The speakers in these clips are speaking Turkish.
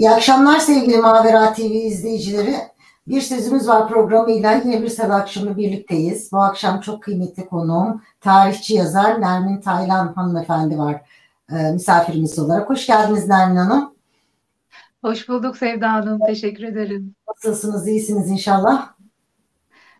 İyi akşamlar sevgili Mavera TV izleyicileri. Bir Sözümüz Var programıyla yine bir salı akşamı birlikteyiz. Bu akşam çok kıymetli konuğum tarihçi yazar Nermin Taylan hanımefendi var e, misafirimiz olarak. Hoş geldiniz Nermin Hanım. Hoş bulduk Sevda Hanım. Teşekkür ederim. Nasılsınız? İyisiniz inşallah.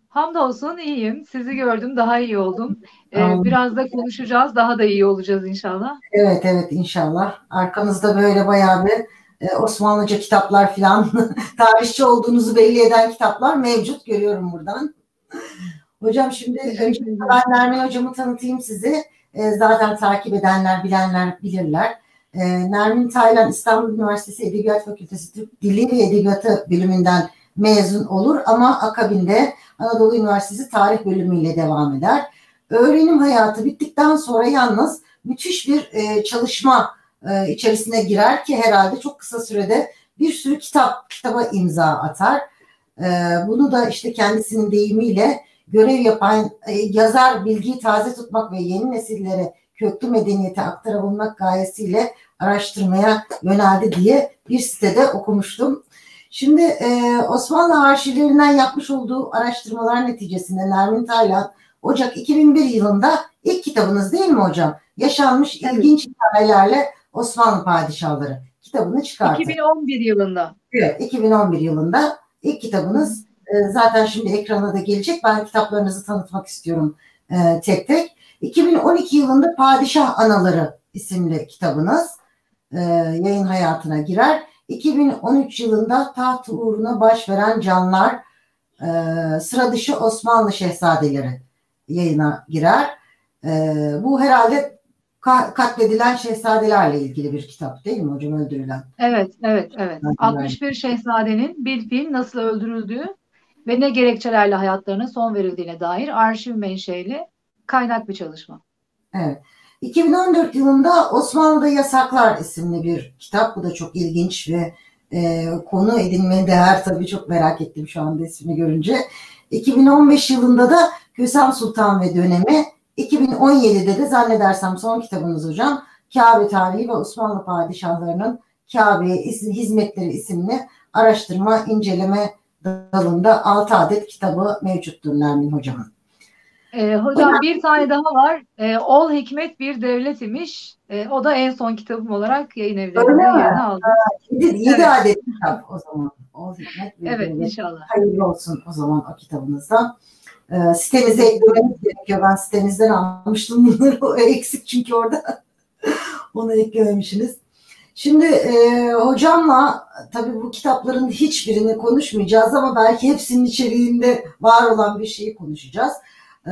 Hamdolsun iyiyim. Sizi gördüm daha iyi oldum. Ee, biraz da konuşacağız. Daha da iyi olacağız inşallah. Evet evet inşallah. Arkamızda böyle bayağı bir e, Osmanlıca kitaplar filan tarihçi olduğunuzu belli eden kitaplar mevcut görüyorum buradan. Hocam şimdi önce ben Nermin hocamı tanıtayım sizi. E, zaten takip edenler, bilenler bilirler. E, Nermin Taylan İstanbul Üniversitesi Edebiyat Fakültesi Türk Dili ve Edebiyatı bölümünden mezun olur ama akabinde Anadolu Üniversitesi Tarih bölümüyle devam eder. Öğrenim hayatı bittikten sonra yalnız müthiş bir e, çalışma e, içerisine girer ki herhalde çok kısa sürede bir sürü kitap kitaba imza atar. E, bunu da işte kendisinin deyimiyle görev yapan e, yazar bilgiyi taze tutmak ve yeni nesillere köklü medeniyeti aktarabilmek gayesiyle araştırmaya yöneldi diye bir sitede okumuştum. Şimdi e, Osmanlı arşivlerinden yapmış olduğu araştırmalar neticesinde Nermin Taylan Ocak 2001 yılında ilk kitabınız değil mi hocam? Yaşanmış evet. ilginç hikayelerle Osmanlı Padişahları kitabını çıkardı. 2011 yılında. Evet 2011 yılında ilk kitabınız e, zaten şimdi ekrana da gelecek. Ben kitaplarınızı tanıtmak istiyorum e, tek tek. 2012 yılında Padişah Anaları isimli kitabınız e, yayın hayatına girer. 2013 yılında taht uğruna baş veren canlar e, sıra dışı Osmanlı şehzadeleri yayına girer. E, bu herhalde katledilen şehzadelerle ilgili bir kitap değil mi hocam öldürülen? Evet, evet, evet. 61 şehzadenin bir fiil nasıl öldürüldüğü ve ne gerekçelerle hayatlarına son verildiğine dair arşiv menşeli kaynak bir çalışma. Evet. 2014 yılında Osmanlı'da Yasaklar isimli bir kitap. Bu da çok ilginç ve e, konu edinmeye değer tabii çok merak ettim şu anda ismini görünce. 2015 yılında da Kösem Sultan ve dönemi 2017'de de zannedersem son kitabınız hocam Kabe Tarihi ve Osmanlı Padişahlarının Kabe Hizmetleri isimli araştırma, inceleme dalında 6 adet kitabı mevcuttur Nermin Hocam'ın. E, hocam bir tane daha var. E, Ol Hikmet Bir Devlet imiş. E, o da en son kitabım olarak yayın evlerinde yerini aldı. 7 evet. adet kitap o zaman. Ol Hikmet Bir evet, Devlet. inşallah. Hayırlı olsun o zaman o kitabınızda. E, sitemize eklememiz gerekiyor. Ben sitemizden almıştım bunları. O eksik çünkü orada. Onu eklememişsiniz. Şimdi e, hocamla tabii bu kitapların hiçbirini konuşmayacağız ama belki hepsinin içeriğinde var olan bir şeyi konuşacağız. Ee,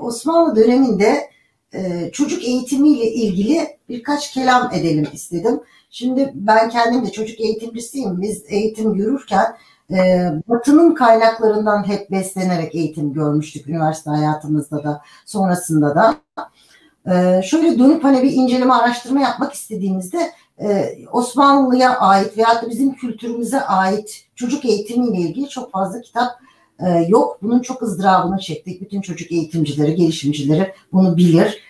Osmanlı döneminde e, çocuk eğitimiyle ilgili birkaç kelam edelim istedim. Şimdi ben kendim de çocuk eğitimcisiyim. Biz eğitim görürken e, Batı'nın kaynaklarından hep beslenerek eğitim görmüştük üniversite hayatımızda da sonrasında da. E, şöyle dönüp hani bir inceleme araştırma yapmak istediğimizde e, Osmanlı'ya ait veya da bizim kültürümüze ait çocuk eğitimiyle ilgili çok fazla kitap e, yok. Bunun çok ızdırabını çektik. Bütün çocuk eğitimcileri, gelişimcileri bunu bilir.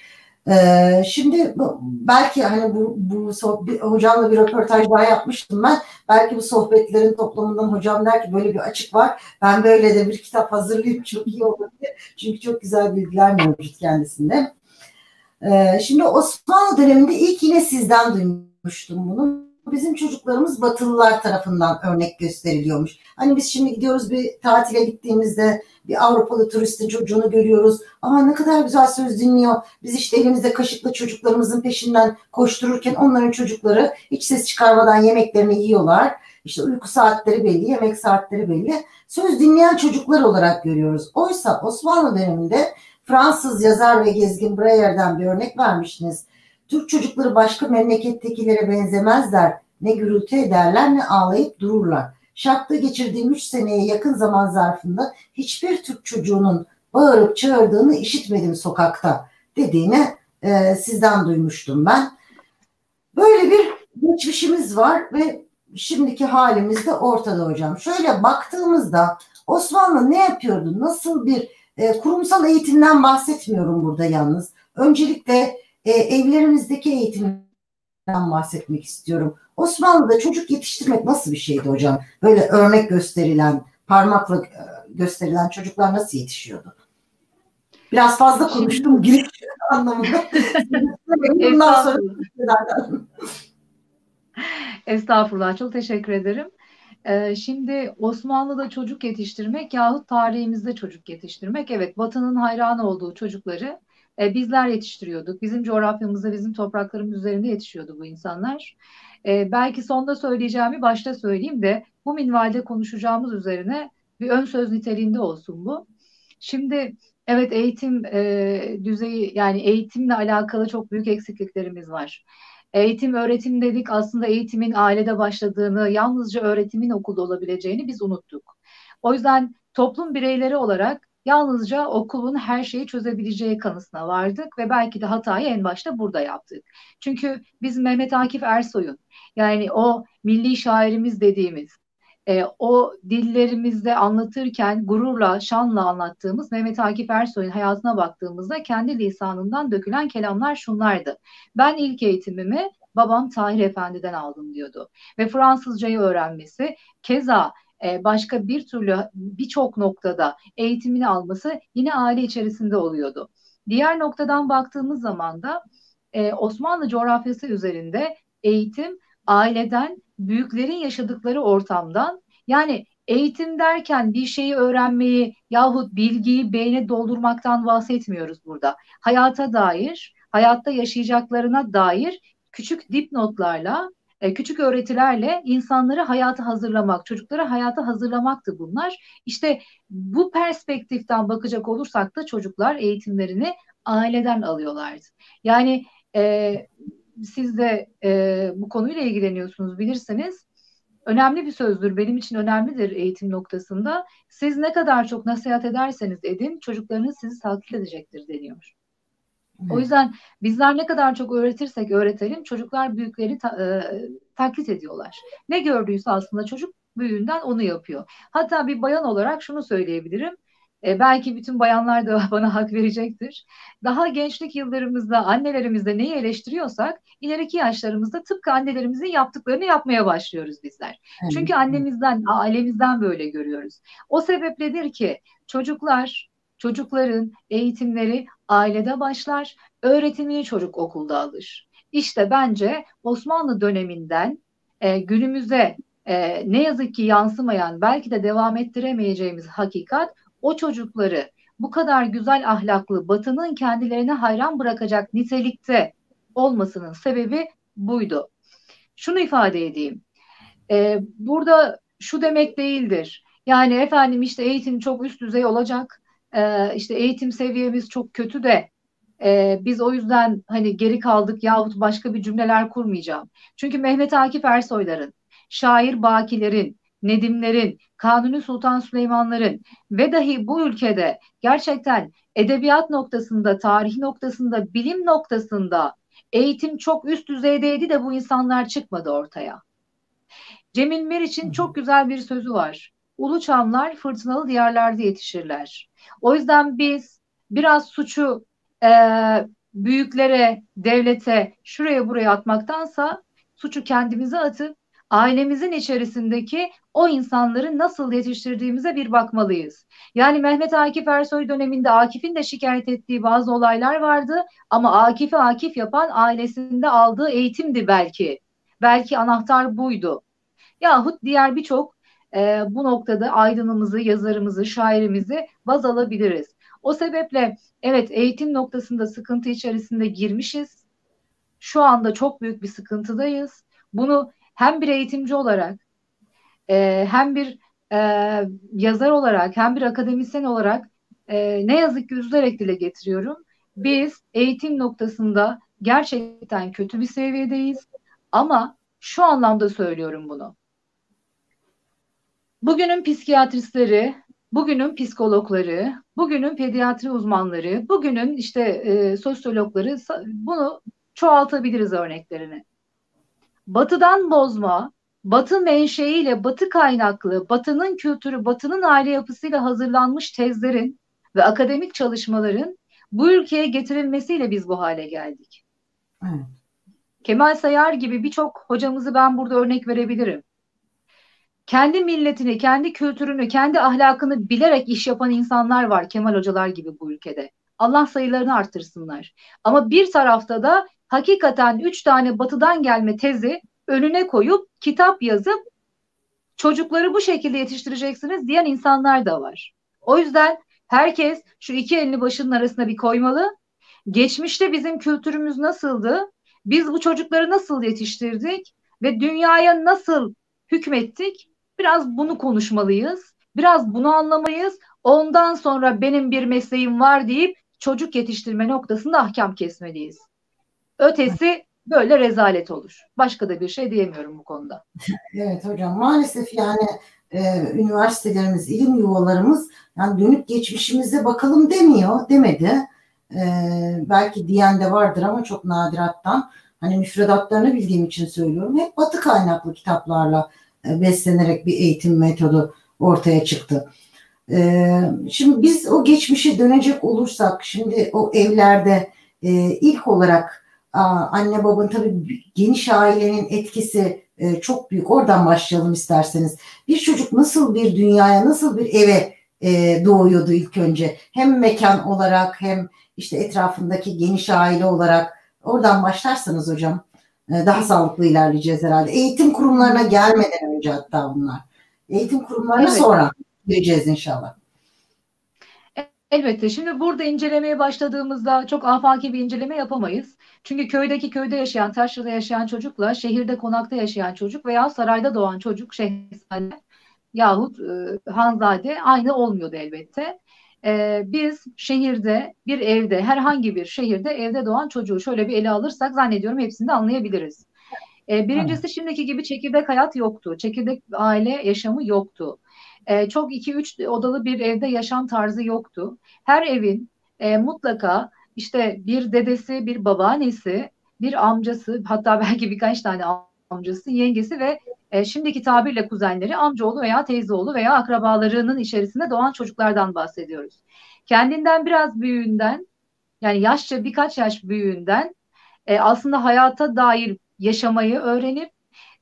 E, şimdi belki hani bu, bu sohbet, hocamla bir röportaj daha yapmıştım ben. Belki bu sohbetlerin toplamından hocam der ki böyle bir açık var. Ben böyle de bir kitap hazırlayayım çok iyi olur diye. Çünkü çok güzel bilgiler mevcut kendisinde. E, şimdi Osmanlı döneminde ilk yine sizden duymuştum bunu bizim çocuklarımız Batılılar tarafından örnek gösteriliyormuş. Hani biz şimdi gidiyoruz bir tatile gittiğimizde bir Avrupalı turistin çocuğunu görüyoruz. Ama ne kadar güzel söz dinliyor. Biz işte elimizde kaşıkla çocuklarımızın peşinden koştururken onların çocukları hiç ses çıkarmadan yemeklerini yiyorlar. İşte uyku saatleri belli, yemek saatleri belli. Söz dinleyen çocuklar olarak görüyoruz. Oysa Osmanlı döneminde Fransız yazar ve gezgin Breyer'den bir örnek vermiştiniz. Türk çocukları başka memlekettekilere benzemezler. Ne gürültü ederler ne ağlayıp dururlar. Şarkta geçirdiğim 3 seneye yakın zaman zarfında hiçbir Türk çocuğunun bağırıp çağırdığını işitmedim sokakta dediğini e, sizden duymuştum ben. Böyle bir geçmişimiz var ve şimdiki halimiz de ortada hocam. Şöyle baktığımızda Osmanlı ne yapıyordu? Nasıl bir e, kurumsal eğitimden bahsetmiyorum burada yalnız. Öncelikle e, evlerimizdeki eğitim bahsetmek istiyorum. Osmanlı'da çocuk yetiştirmek nasıl bir şeydi hocam? Böyle örnek gösterilen, parmakla e, gösterilen çocuklar nasıl yetişiyordu? Biraz fazla konuştum giriş anlamında. Bundan sonra Estağfurullah. Çok teşekkür ederim. Ee, şimdi Osmanlı'da çocuk yetiştirmek yahut tarihimizde çocuk yetiştirmek evet Batı'nın hayran olduğu çocukları e, bizler yetiştiriyorduk. Bizim coğrafyamızda, bizim topraklarımız üzerinde yetişiyordu bu insanlar. E, belki sonda söyleyeceğimi başta söyleyeyim de bu minvalde konuşacağımız üzerine bir ön söz niteliğinde olsun bu. Şimdi evet eğitim e, düzeyi yani eğitimle alakalı çok büyük eksikliklerimiz var. Eğitim, öğretim dedik aslında eğitimin ailede başladığını, yalnızca öğretimin okulda olabileceğini biz unuttuk. O yüzden toplum bireyleri olarak yalnızca okulun her şeyi çözebileceği kanısına vardık ve belki de hatayı en başta burada yaptık. Çünkü biz Mehmet Akif Ersoy'un yani o milli şairimiz dediğimiz e, o dillerimizde anlatırken gururla, şanla anlattığımız Mehmet Akif Ersoy'un hayatına baktığımızda kendi lisanından dökülen kelamlar şunlardı. Ben ilk eğitimimi babam Tahir Efendi'den aldım diyordu. Ve Fransızcayı öğrenmesi keza e, başka bir türlü birçok noktada eğitimini alması yine aile içerisinde oluyordu. Diğer noktadan baktığımız zaman da e, Osmanlı coğrafyası üzerinde eğitim aileden, büyüklerin yaşadıkları ortamdan yani eğitim derken bir şeyi öğrenmeyi yahut bilgiyi beyne doldurmaktan bahsetmiyoruz burada. Hayata dair, hayatta yaşayacaklarına dair küçük dipnotlarla e, küçük öğretilerle insanları hayata hazırlamak, çocukları hayata hazırlamaktı bunlar. İşte bu perspektiften bakacak olursak da çocuklar eğitimlerini aileden alıyorlardı. Yani e, siz de e, bu konuyla ilgileniyorsunuz bilirsiniz. Önemli bir sözdür, benim için önemlidir eğitim noktasında. Siz ne kadar çok nasihat ederseniz edin, çocuklarınız sizi taklit edecektir deniyor. O yüzden bizler ne kadar çok öğretirsek öğretelim çocuklar büyükleri ta, e, taklit ediyorlar. Ne gördüyse aslında çocuk büyüğünden onu yapıyor. Hatta bir bayan olarak şunu söyleyebilirim. E, belki bütün bayanlar da bana hak verecektir. Daha gençlik yıllarımızda annelerimizde neyi eleştiriyorsak ileriki yaşlarımızda tıpkı annelerimizin yaptıklarını yapmaya başlıyoruz bizler. Evet. Çünkü annemizden, ailemizden böyle görüyoruz. O sebepledir ki çocuklar Çocukların eğitimleri ailede başlar, öğretimini çocuk okulda alır. İşte bence Osmanlı döneminden e, günümüze e, ne yazık ki yansımayan, belki de devam ettiremeyeceğimiz hakikat o çocukları bu kadar güzel ahlaklı, batının kendilerine hayran bırakacak nitelikte olmasının sebebi buydu. Şunu ifade edeyim. E, burada şu demek değildir. Yani efendim işte eğitim çok üst düzey olacak e, işte eğitim seviyemiz çok kötü de e, biz o yüzden hani geri kaldık yahut başka bir cümleler kurmayacağım. Çünkü Mehmet Akif Ersoyların, şair Bakilerin, Nedimlerin, Kanuni Sultan Süleymanların ve dahi bu ülkede gerçekten edebiyat noktasında, tarih noktasında, bilim noktasında eğitim çok üst düzeydeydi de bu insanlar çıkmadı ortaya. Cemil Meriç'in çok güzel bir sözü var. Ulu çamlar fırtınalı diyarlarda yetişirler. O yüzden biz biraz suçu e, büyüklere, devlete, şuraya buraya atmaktansa suçu kendimize atıp ailemizin içerisindeki o insanları nasıl yetiştirdiğimize bir bakmalıyız. Yani Mehmet Akif Ersoy döneminde Akif'in de şikayet ettiği bazı olaylar vardı ama Akif'i Akif yapan ailesinde aldığı eğitimdi belki. Belki anahtar buydu. Yahut diğer birçok e, bu noktada aydınımızı, yazarımızı, şairimizi baz alabiliriz. O sebeple evet eğitim noktasında sıkıntı içerisinde girmişiz. Şu anda çok büyük bir sıkıntıdayız. Bunu hem bir eğitimci olarak e, hem bir e, yazar olarak hem bir akademisyen olarak e, ne yazık ki üzülerek dile getiriyorum. Biz eğitim noktasında gerçekten kötü bir seviyedeyiz ama şu anlamda söylüyorum bunu. Bugünün psikiyatristleri, bugünün psikologları, bugünün pediatri uzmanları, bugünün işte e, sosyologları bunu çoğaltabiliriz örneklerini. Batıdan bozma, batı menşeiyle, batı kaynaklı, batının kültürü, batının aile yapısıyla hazırlanmış tezlerin ve akademik çalışmaların bu ülkeye getirilmesiyle biz bu hale geldik. Evet. Kemal Sayar gibi birçok hocamızı ben burada örnek verebilirim. Kendi milletini, kendi kültürünü, kendi ahlakını bilerek iş yapan insanlar var Kemal hocalar gibi bu ülkede. Allah sayılarını artırsınlar. Ama bir tarafta da hakikaten üç tane batıdan gelme tezi önüne koyup kitap yazıp çocukları bu şekilde yetiştireceksiniz diyen insanlar da var. O yüzden herkes şu iki elini başının arasına bir koymalı. Geçmişte bizim kültürümüz nasıldı? Biz bu çocukları nasıl yetiştirdik ve dünyaya nasıl hükmettik? Biraz bunu konuşmalıyız. Biraz bunu anlamayız. Ondan sonra benim bir mesleğim var deyip çocuk yetiştirme noktasında ahkam kesmeliyiz. Ötesi böyle rezalet olur. Başka da bir şey diyemiyorum bu konuda. Evet hocam maalesef yani e, üniversitelerimiz, ilim yuvalarımız yani dönüp geçmişimize bakalım demiyor, demedi. E, belki diyen de vardır ama çok nadirattan. Hani müfredatlarını bildiğim için söylüyorum. Hep batı kaynaklı kitaplarla beslenerek bir eğitim metodu ortaya çıktı. E, şimdi biz o geçmişe dönecek olursak, şimdi o evlerde e, ilk olarak anne babanın tabii geniş ailenin etkisi e, çok büyük. Oradan başlayalım isterseniz. Bir çocuk nasıl bir dünyaya, nasıl bir eve e, doğuyordu ilk önce? Hem mekan olarak hem işte etrafındaki geniş aile olarak. Oradan başlarsanız hocam daha sağlıklı ilerleyeceğiz herhalde. Eğitim kurumlarına gelmeden önce hatta bunlar. Eğitim kurumlarına evet. sonra gireceğiz inşallah. Elbette. Şimdi burada incelemeye başladığımızda çok afaki bir inceleme yapamayız. Çünkü köydeki köyde yaşayan, taşrada yaşayan çocukla şehirde konakta yaşayan çocuk veya sarayda doğan çocuk, şehzade yahut e, hanzade aynı olmuyordu elbette. E, biz şehirde, bir evde, herhangi bir şehirde evde doğan çocuğu şöyle bir ele alırsak zannediyorum hepsini de anlayabiliriz. E, birincisi şimdiki gibi çekirdek hayat yoktu. Çekirdek aile yaşamı yoktu. E, çok iki üç odalı bir evde yaşam tarzı yoktu. Her evin e, mutlaka işte bir dedesi, bir babaannesi, bir amcası, hatta belki birkaç tane amcası, yengesi ve e, şimdiki tabirle kuzenleri amcaoğlu veya teyzeoğlu veya akrabalarının içerisinde doğan çocuklardan bahsediyoruz. Kendinden biraz büyüğünden yani yaşça birkaç yaş büyüğünden e, aslında hayata dair yaşamayı öğrenip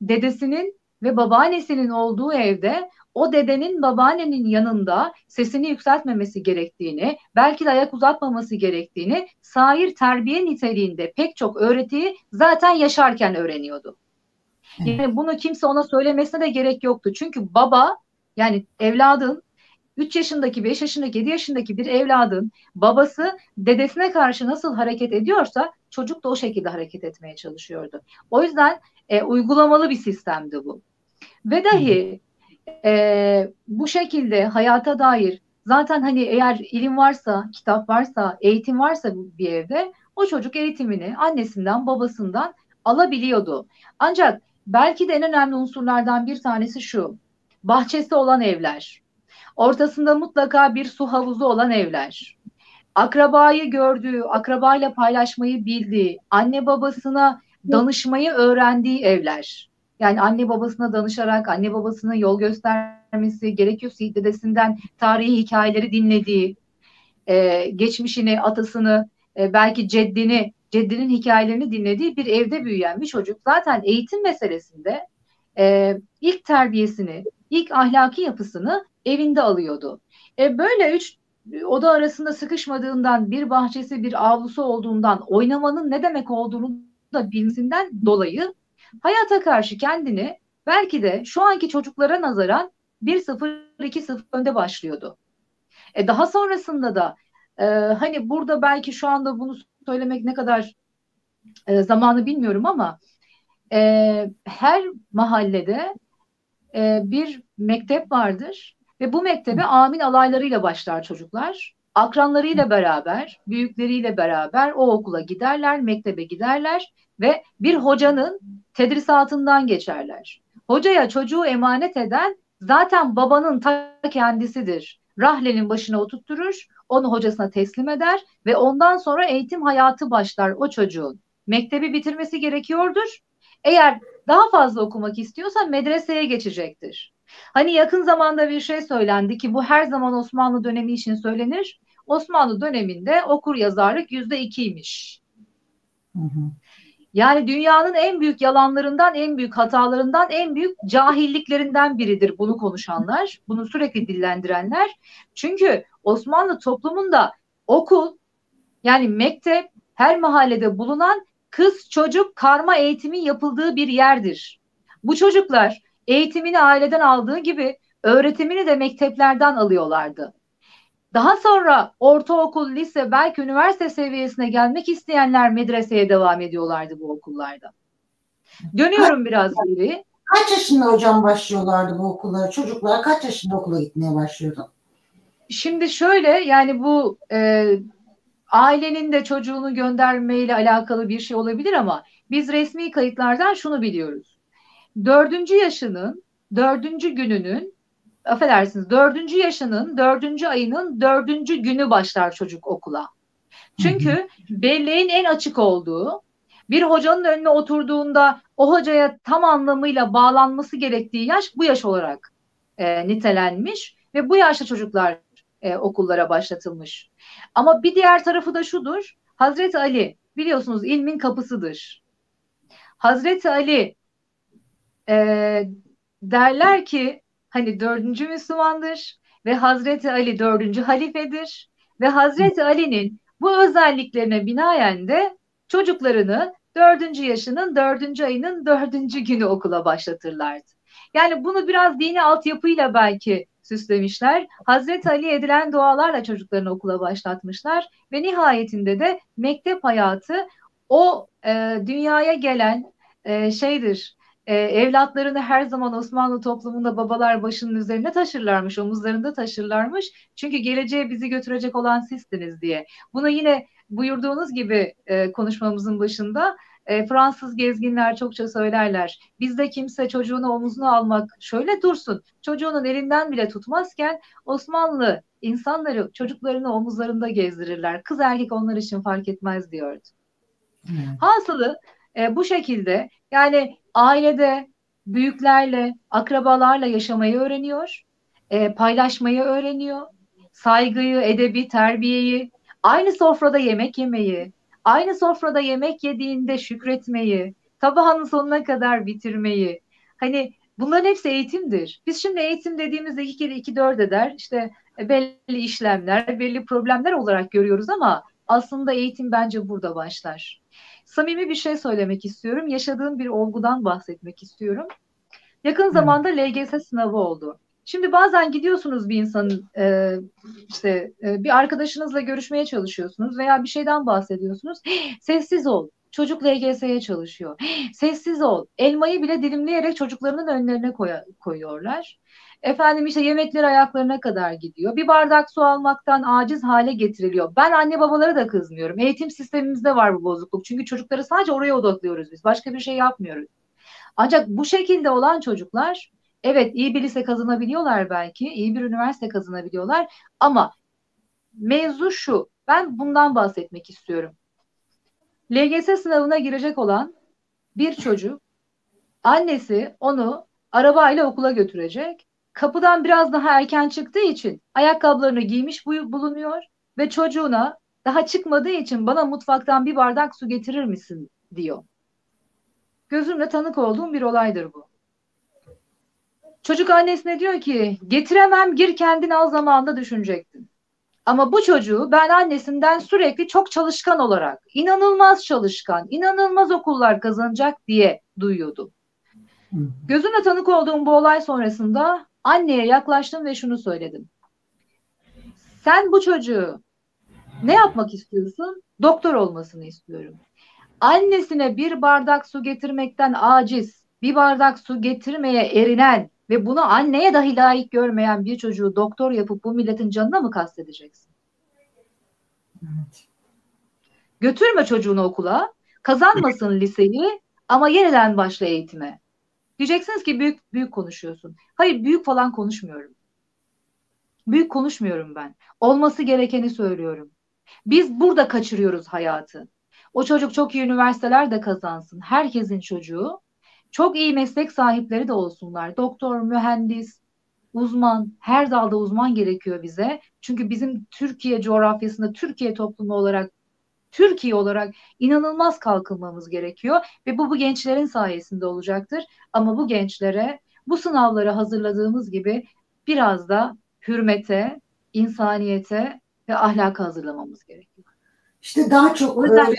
dedesinin ve babaannesinin olduğu evde o dedenin babaannenin yanında sesini yükseltmemesi gerektiğini, belki de ayak uzatmaması gerektiğini, sair terbiye niteliğinde pek çok öğretiyi zaten yaşarken öğreniyordu. Yani bunu kimse ona söylemesine de gerek yoktu. Çünkü baba yani evladın 3 yaşındaki, 5 yaşındaki, 7 yaşındaki bir evladın babası dedesine karşı nasıl hareket ediyorsa çocuk da o şekilde hareket etmeye çalışıyordu. O yüzden e, uygulamalı bir sistemdi bu. Ve dahi e, bu şekilde hayata dair zaten hani eğer ilim varsa, kitap varsa, eğitim varsa bir evde o çocuk eğitimini annesinden, babasından alabiliyordu. Ancak belki de en önemli unsurlardan bir tanesi şu. Bahçesi olan evler. Ortasında mutlaka bir su havuzu olan evler. Akrabayı gördüğü, akrabayla paylaşmayı bildiği, anne babasına danışmayı öğrendiği evler. Yani anne babasına danışarak, anne babasına yol göstermesi gerekiyorsa dedesinden tarihi hikayeleri dinlediği, geçmişini, atasını, belki ceddini, ceddinin hikayelerini dinlediği bir evde büyüyen bir çocuk zaten eğitim meselesinde e, ilk terbiyesini, ilk ahlaki yapısını evinde alıyordu. E, böyle üç oda arasında sıkışmadığından, bir bahçesi, bir avlusu olduğundan, oynamanın ne demek olduğunu da bilmesinden dolayı hayata karşı kendini belki de şu anki çocuklara nazaran 1-0-2-0 önde başlıyordu. E daha sonrasında da e, hani burada belki şu anda bunu söylemek ne kadar e, zamanı bilmiyorum ama e, her mahallede e, bir mektep vardır ve bu mektebe amin alaylarıyla başlar çocuklar. Akranlarıyla beraber, büyükleriyle beraber o okula giderler, mektebe giderler ve bir hocanın tedrisatından geçerler. Hocaya çocuğu emanet eden zaten babanın ta kendisidir. Rahlenin başına oturtturur, onu hocasına teslim eder ve ondan sonra eğitim hayatı başlar o çocuğun. Mektebi bitirmesi gerekiyordur. Eğer daha fazla okumak istiyorsa medreseye geçecektir. Hani yakın zamanda bir şey söylendi ki bu her zaman Osmanlı dönemi için söylenir. Osmanlı döneminde okur yazarlık yüzde ikiymiş. Yani dünyanın en büyük yalanlarından, en büyük hatalarından, en büyük cahilliklerinden biridir bunu konuşanlar, bunu sürekli dillendirenler. Çünkü Osmanlı toplumunda okul, yani mektep, her mahallede bulunan kız çocuk karma eğitimin yapıldığı bir yerdir. Bu çocuklar eğitimini aileden aldığı gibi öğretimini de mekteplerden alıyorlardı. Daha sonra ortaokul, lise, belki üniversite seviyesine gelmek isteyenler medreseye devam ediyorlardı bu okullarda. Dönüyorum biraz geri. Kaç yaşında hocam başlıyorlardı bu okullara? Çocuklar kaç yaşında okula gitmeye başlıyordu? Şimdi şöyle yani bu e, ailenin de çocuğunu göndermeyle alakalı bir şey olabilir ama biz resmi kayıtlardan şunu biliyoruz. Dördüncü yaşının, dördüncü gününün affedersiniz dördüncü yaşının dördüncü ayının dördüncü günü başlar çocuk okula. Çünkü belleğin en açık olduğu bir hocanın önüne oturduğunda o hocaya tam anlamıyla bağlanması gerektiği yaş bu yaş olarak e, nitelenmiş ve bu yaşta çocuklar e, okullara başlatılmış. Ama bir diğer tarafı da şudur. Hazreti Ali biliyorsunuz ilmin kapısıdır. Hazreti Ali e, derler ki hani dördüncü Müslümandır ve Hazreti Ali dördüncü halifedir ve Hazreti Ali'nin bu özelliklerine binaen de çocuklarını dördüncü yaşının dördüncü ayının dördüncü günü okula başlatırlardı. Yani bunu biraz dini altyapıyla belki süslemişler. Hazreti Ali edilen dualarla çocuklarını okula başlatmışlar ve nihayetinde de mektep hayatı o e, dünyaya gelen e, şeydir e, evlatlarını her zaman Osmanlı toplumunda babalar başının üzerine taşırlarmış, omuzlarında taşırlarmış. Çünkü geleceğe bizi götürecek olan sizsiniz diye. Bunu yine buyurduğunuz gibi e, konuşmamızın başında e, Fransız gezginler çokça söylerler. Bizde kimse çocuğunu omuzuna almak şöyle dursun. Çocuğunun elinden bile tutmazken Osmanlı insanları çocuklarını omuzlarında gezdirirler. Kız erkek onlar için fark etmez diyordu. Hmm. Hasılı e, bu şekilde yani ailede büyüklerle, akrabalarla yaşamayı öğreniyor, e, paylaşmayı öğreniyor, saygıyı, edebi, terbiyeyi, aynı sofrada yemek yemeyi, aynı sofrada yemek yediğinde şükretmeyi, tabağının sonuna kadar bitirmeyi. Hani bunların hepsi eğitimdir. Biz şimdi eğitim dediğimizde iki kere iki dört eder. İşte belli işlemler, belli problemler olarak görüyoruz ama aslında eğitim bence burada başlar samimi bir şey söylemek istiyorum. Yaşadığım bir olgudan bahsetmek istiyorum. Yakın zamanda LGS sınavı oldu. Şimdi bazen gidiyorsunuz bir insanın e, işte e, bir arkadaşınızla görüşmeye çalışıyorsunuz veya bir şeyden bahsediyorsunuz. Sessiz ol. Çocuk LGS'ye çalışıyor. Sessiz ol. Elmayı bile dilimleyerek çocuklarının önlerine koy koyuyorlar. Efendim işte yemekler ayaklarına kadar gidiyor. Bir bardak su almaktan aciz hale getiriliyor. Ben anne babalara da kızmıyorum. Eğitim sistemimizde var bu bozukluk. Çünkü çocukları sadece oraya odaklıyoruz biz. Başka bir şey yapmıyoruz. Ancak bu şekilde olan çocuklar evet iyi bir lise kazanabiliyorlar belki. iyi bir üniversite kazanabiliyorlar. Ama mevzu şu. Ben bundan bahsetmek istiyorum. LGS sınavına girecek olan bir çocuk annesi onu arabayla okula götürecek kapıdan biraz daha erken çıktığı için ayakkabılarını giymiş bulunuyor ve çocuğuna daha çıkmadığı için bana mutfaktan bir bardak su getirir misin diyor. Gözümle tanık olduğum bir olaydır bu. Çocuk annesine diyor ki getiremem gir kendin al zamanında düşünecektin. Ama bu çocuğu ben annesinden sürekli çok çalışkan olarak, inanılmaz çalışkan, inanılmaz okullar kazanacak diye duyuyordu. Gözümle tanık olduğum bu olay sonrasında Anneye yaklaştım ve şunu söyledim. Sen bu çocuğu ne yapmak istiyorsun? Doktor olmasını istiyorum. Annesine bir bardak su getirmekten aciz, bir bardak su getirmeye erinen ve bunu anneye dahi layık görmeyen bir çocuğu doktor yapıp bu milletin canına mı kastedeceksin? Evet. Götürme çocuğunu okula, kazanmasın liseyi ama yeniden başla eğitime. Diyeceksiniz ki büyük büyük konuşuyorsun. Hayır büyük falan konuşmuyorum. Büyük konuşmuyorum ben. Olması gerekeni söylüyorum. Biz burada kaçırıyoruz hayatı. O çocuk çok iyi üniversiteler de kazansın. Herkesin çocuğu çok iyi meslek sahipleri de olsunlar. Doktor, mühendis, uzman, her dalda uzman gerekiyor bize. Çünkü bizim Türkiye coğrafyasında, Türkiye toplumu olarak Türkiye olarak inanılmaz kalkınmamız gerekiyor ve bu bu gençlerin sayesinde olacaktır. Ama bu gençlere bu sınavları hazırladığımız gibi biraz da hürmete, insaniyete ve ahlaka hazırlamamız gerekiyor. İşte daha çok yüzden...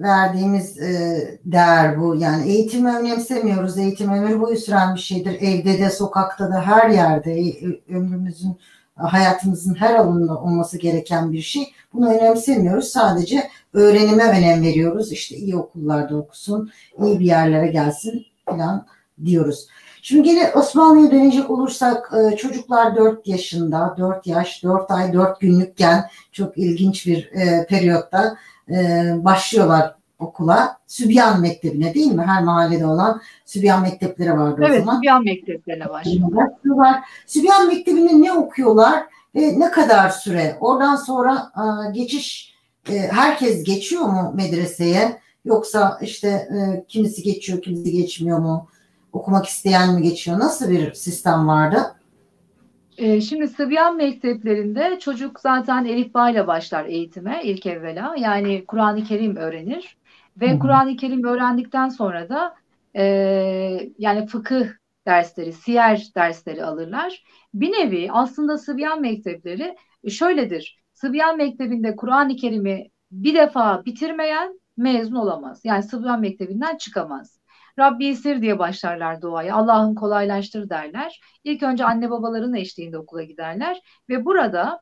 verdiğimiz e, değer bu. Yani eğitimi önemsemiyoruz. Eğitim ömür boyu süren bir şeydir. Evde de, sokakta da, her yerde e, ömrümüzün, hayatımızın her alanında olması gereken bir şey. Bunu önemsemiyoruz. Sadece öğrenime önem veriyoruz. İşte iyi okullarda okusun, iyi bir yerlere gelsin falan diyoruz. Şimdi gene Osmanlı'ya dönecek olursak e, çocuklar 4 yaşında, 4 yaş, 4 ay, 4 günlükken çok ilginç bir e, periyotta e, başlıyorlar okula. Sübyan Mektebi'ne değil mi? Her mahallede olan Sübyan Mektepleri vardı evet, o zaman. Evet Sübyan Mekteplerine başlıyorlar. Sübyan Mektebi'nde ne okuyorlar ve ne kadar süre? Oradan sonra geçiş herkes geçiyor mu medreseye? Yoksa işte kimisi geçiyor, kimisi geçmiyor mu? okumak isteyen mi geçiyor? Nasıl bir sistem vardı? Ee, şimdi Sıbyan mekteplerinde çocuk zaten Elif ile başlar eğitime ilk evvela. Yani Kur'an-ı Kerim öğrenir. Ve Kur'an-ı Kerim öğrendikten sonra da e, yani fıkıh dersleri, siyer dersleri alırlar. Bir nevi aslında Sıbyan mektepleri şöyledir. Sıbyan mektebinde Kur'an-ı Kerim'i bir defa bitirmeyen mezun olamaz. Yani Sıbyan mektebinden çıkamaz. Rabbi esir diye başlarlar duaya. Allah'ın kolaylaştır derler. İlk önce anne babaların eşliğinde okula giderler. Ve burada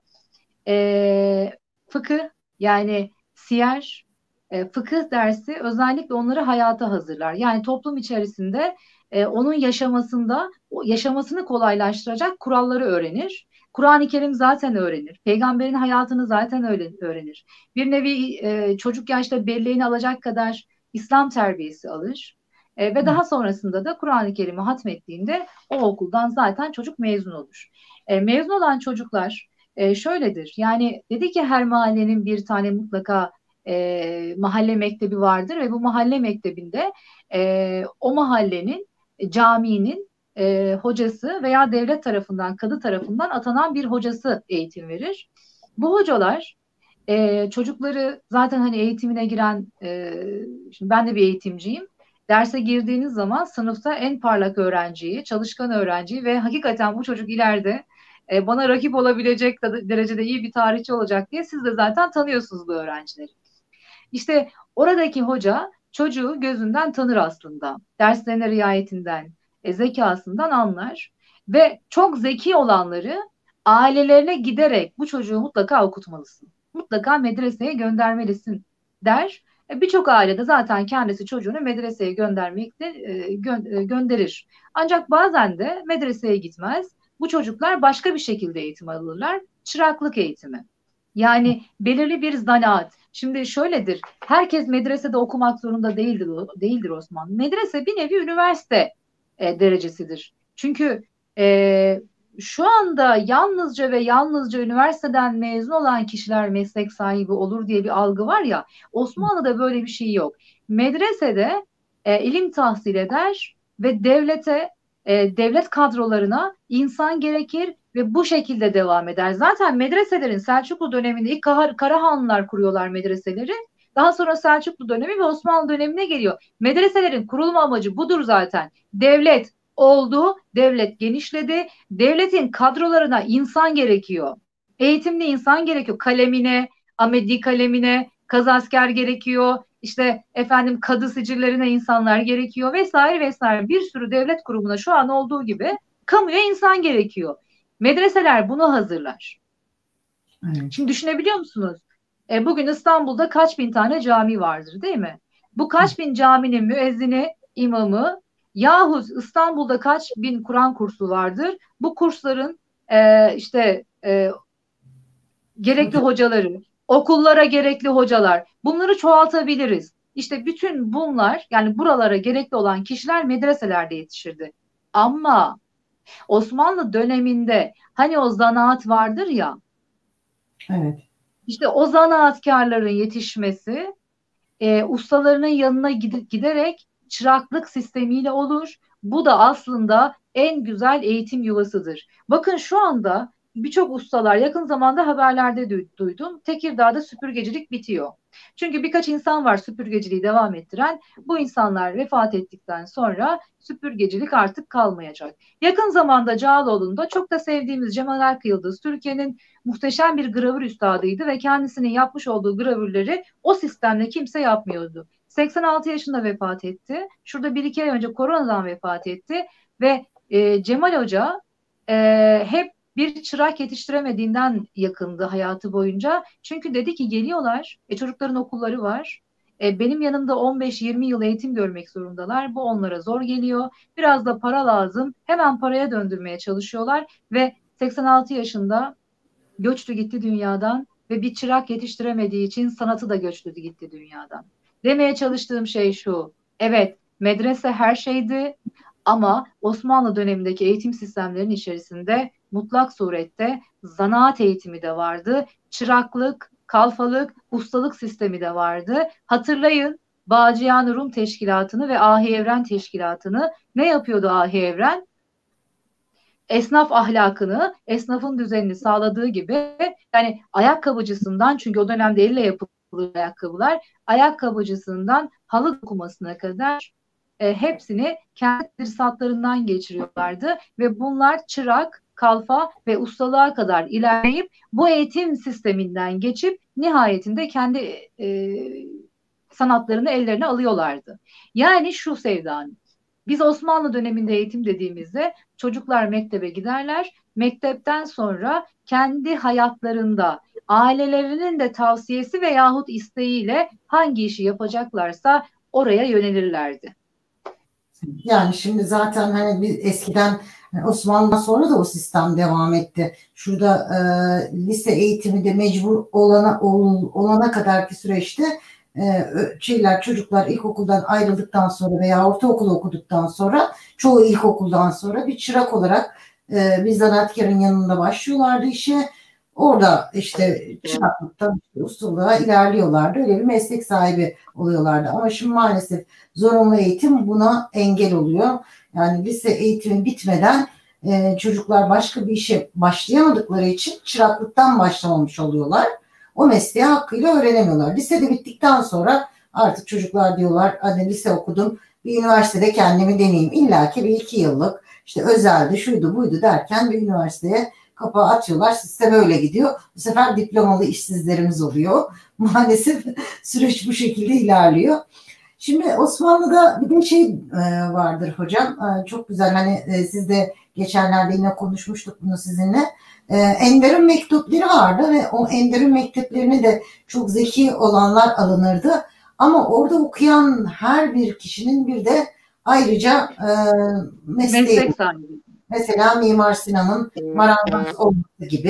e, fıkıh yani siyer, e, fıkıh dersi özellikle onları hayata hazırlar. Yani toplum içerisinde e, onun yaşamasında, yaşamasını kolaylaştıracak kuralları öğrenir. Kur'an-ı Kerim zaten öğrenir. Peygamberin hayatını zaten öğrenir. Bir nevi e, çocuk yaşta belleğini alacak kadar İslam terbiyesi alır. E, ve daha sonrasında da Kur'an-ı Kerim'i hatmettiğinde o okuldan zaten çocuk mezun olur. E, mezun olan çocuklar e, şöyledir. Yani dedi ki her mahallenin bir tane mutlaka e, mahalle mektebi vardır ve bu mahalle mektebinde e, o mahallenin e, caminin e, hocası veya devlet tarafından, kadı tarafından atanan bir hocası eğitim verir. Bu hocalar e, çocukları zaten hani eğitimine giren, e, şimdi ben de bir eğitimciyim. Derse girdiğiniz zaman sınıfta en parlak öğrenciyi, çalışkan öğrenciyi ve hakikaten bu çocuk ileride e, bana rakip olabilecek derecede iyi bir tarihçi olacak diye siz de zaten tanıyorsunuz bu öğrencileri. İşte oradaki hoca çocuğu gözünden tanır aslında. Derslerine riayetinden, e, zekasından anlar ve çok zeki olanları ailelerine giderek bu çocuğu mutlaka okutmalısın. Mutlaka medreseye göndermelisin der birçok ailede zaten kendisi çocuğunu medreseye göndermekte e, gö- e, gönderir. Ancak bazen de medreseye gitmez. Bu çocuklar başka bir şekilde eğitim alırlar. Çıraklık eğitimi. Yani belirli bir zanaat. Şimdi şöyledir. Herkes medresede okumak zorunda değildir, değildir Osman. Medrese bir nevi üniversite e, derecesidir. Çünkü e, şu anda yalnızca ve yalnızca üniversiteden mezun olan kişiler meslek sahibi olur diye bir algı var ya Osmanlı'da böyle bir şey yok. Medresede e, ilim tahsil eder ve devlete e, devlet kadrolarına insan gerekir ve bu şekilde devam eder. Zaten medreselerin Selçuklu döneminde ilk Karahanlılar kuruyorlar medreseleri. Daha sonra Selçuklu dönemi ve Osmanlı dönemine geliyor. Medreselerin kurulma amacı budur zaten. Devlet oldu, devlet genişledi. Devletin kadrolarına insan gerekiyor. Eğitimli insan gerekiyor. Kalemine, amedi kalemine, kazasker gerekiyor. İşte efendim kadı sicillerine insanlar gerekiyor vesaire vesaire. Bir sürü devlet kurumuna şu an olduğu gibi kamuya insan gerekiyor. Medreseler bunu hazırlar. Evet. Şimdi düşünebiliyor musunuz? E, bugün İstanbul'da kaç bin tane cami vardır değil mi? Bu kaç bin caminin müezzini, imamı, Yahut İstanbul'da kaç bin Kur'an kursu vardır? Bu kursların e, işte e, gerekli hocaları, okullara gerekli hocalar bunları çoğaltabiliriz. İşte bütün bunlar yani buralara gerekli olan kişiler medreselerde yetişirdi. Ama Osmanlı döneminde hani o zanaat vardır ya. Evet. İşte o zanaatkarların yetişmesi e, ustalarının yanına giderek çıraklık sistemiyle olur. Bu da aslında en güzel eğitim yuvasıdır. Bakın şu anda birçok ustalar yakın zamanda haberlerde duydum. Tekirdağ'da süpürgecilik bitiyor. Çünkü birkaç insan var süpürgeciliği devam ettiren. Bu insanlar vefat ettikten sonra süpürgecilik artık kalmayacak. Yakın zamanda Cağaloğlu'nda çok da sevdiğimiz Cemal Erk Yıldız Türkiye'nin muhteşem bir gravür üstadıydı ve kendisinin yapmış olduğu gravürleri o sistemle kimse yapmıyordu. 86 yaşında vefat etti. Şurada bir iki ay önce koronadan vefat etti ve e, Cemal Hoca e, hep bir çırak yetiştiremediğinden yakındı hayatı boyunca. Çünkü dedi ki geliyorlar, e, çocukların okulları var. E, benim yanımda 15-20 yıl eğitim görmek zorundalar. Bu onlara zor geliyor. Biraz da para lazım. Hemen paraya döndürmeye çalışıyorlar ve 86 yaşında göçtü gitti dünyadan ve bir çırak yetiştiremediği için sanatı da göçtü gitti dünyadan. Demeye çalıştığım şey şu. Evet, medrese her şeydi ama Osmanlı dönemindeki eğitim sistemlerinin içerisinde mutlak surette zanaat eğitimi de vardı. Çıraklık, kalfalık, ustalık sistemi de vardı. Hatırlayın Bağcıyan Rum Teşkilatı'nı ve Ahi Evren Teşkilatı'nı ne yapıyordu Ahi Evren? Esnaf ahlakını, esnafın düzenini sağladığı gibi yani ayakkabıcısından çünkü o dönemde elle yapılır ayakkabılar, ayakkabıcısından halı dokumasına kadar e, hepsini kendi irsatlarından geçiriyorlardı ve bunlar çırak, kalfa ve ustalığa kadar ilerleyip bu eğitim sisteminden geçip nihayetinde kendi e, sanatlarını ellerine alıyorlardı. Yani şu sevdanın. Biz Osmanlı döneminde eğitim dediğimizde çocuklar mektebe giderler. Mektepten sonra kendi hayatlarında ailelerinin de tavsiyesi veyahut isteğiyle hangi işi yapacaklarsa oraya yönelirlerdi. Yani şimdi zaten hani biz eskiden Osmanlı'dan sonra da o sistem devam etti. Şurada e, lise eğitimi de mecbur olana ol, olana kadarki süreçte e, şeyler çocuklar ilkokuldan ayrıldıktan sonra veya ortaokul okuduktan sonra çoğu ilkokuldan sonra bir çırak olarak e, bir zanaatkarın yanında başlıyorlardı işe Orada işte çıraklıktan ustalığa ilerliyorlardı. Öyle bir meslek sahibi oluyorlardı. Ama şimdi maalesef zorunlu eğitim buna engel oluyor. Yani lise eğitimi bitmeden e, çocuklar başka bir işe başlayamadıkları için çıraklıktan başlamamış oluyorlar. O mesleği hakkıyla öğrenemiyorlar. Lisede bittikten sonra artık çocuklar diyorlar hadi lise okudum bir üniversitede kendimi deneyeyim. İlla ki bir iki yıllık işte özelde şuydu buydu derken bir üniversiteye kapağı atıyorlar. Sistem öyle gidiyor. Bu sefer diplomalı işsizlerimiz oluyor. Maalesef süreç bu şekilde ilerliyor. Şimdi Osmanlı'da bir de şey e, vardır hocam. E, çok güzel hani e, siz de geçenlerde yine konuşmuştuk bunu sizinle. Ender'in mektupları vardı ve o Ender'in mektuplarını de çok zeki olanlar alınırdı. Ama orada okuyan her bir kişinin bir de ayrıca mesleği. Meslek sahibi. Mesela Mimar Sinan'ın marangoz olması gibi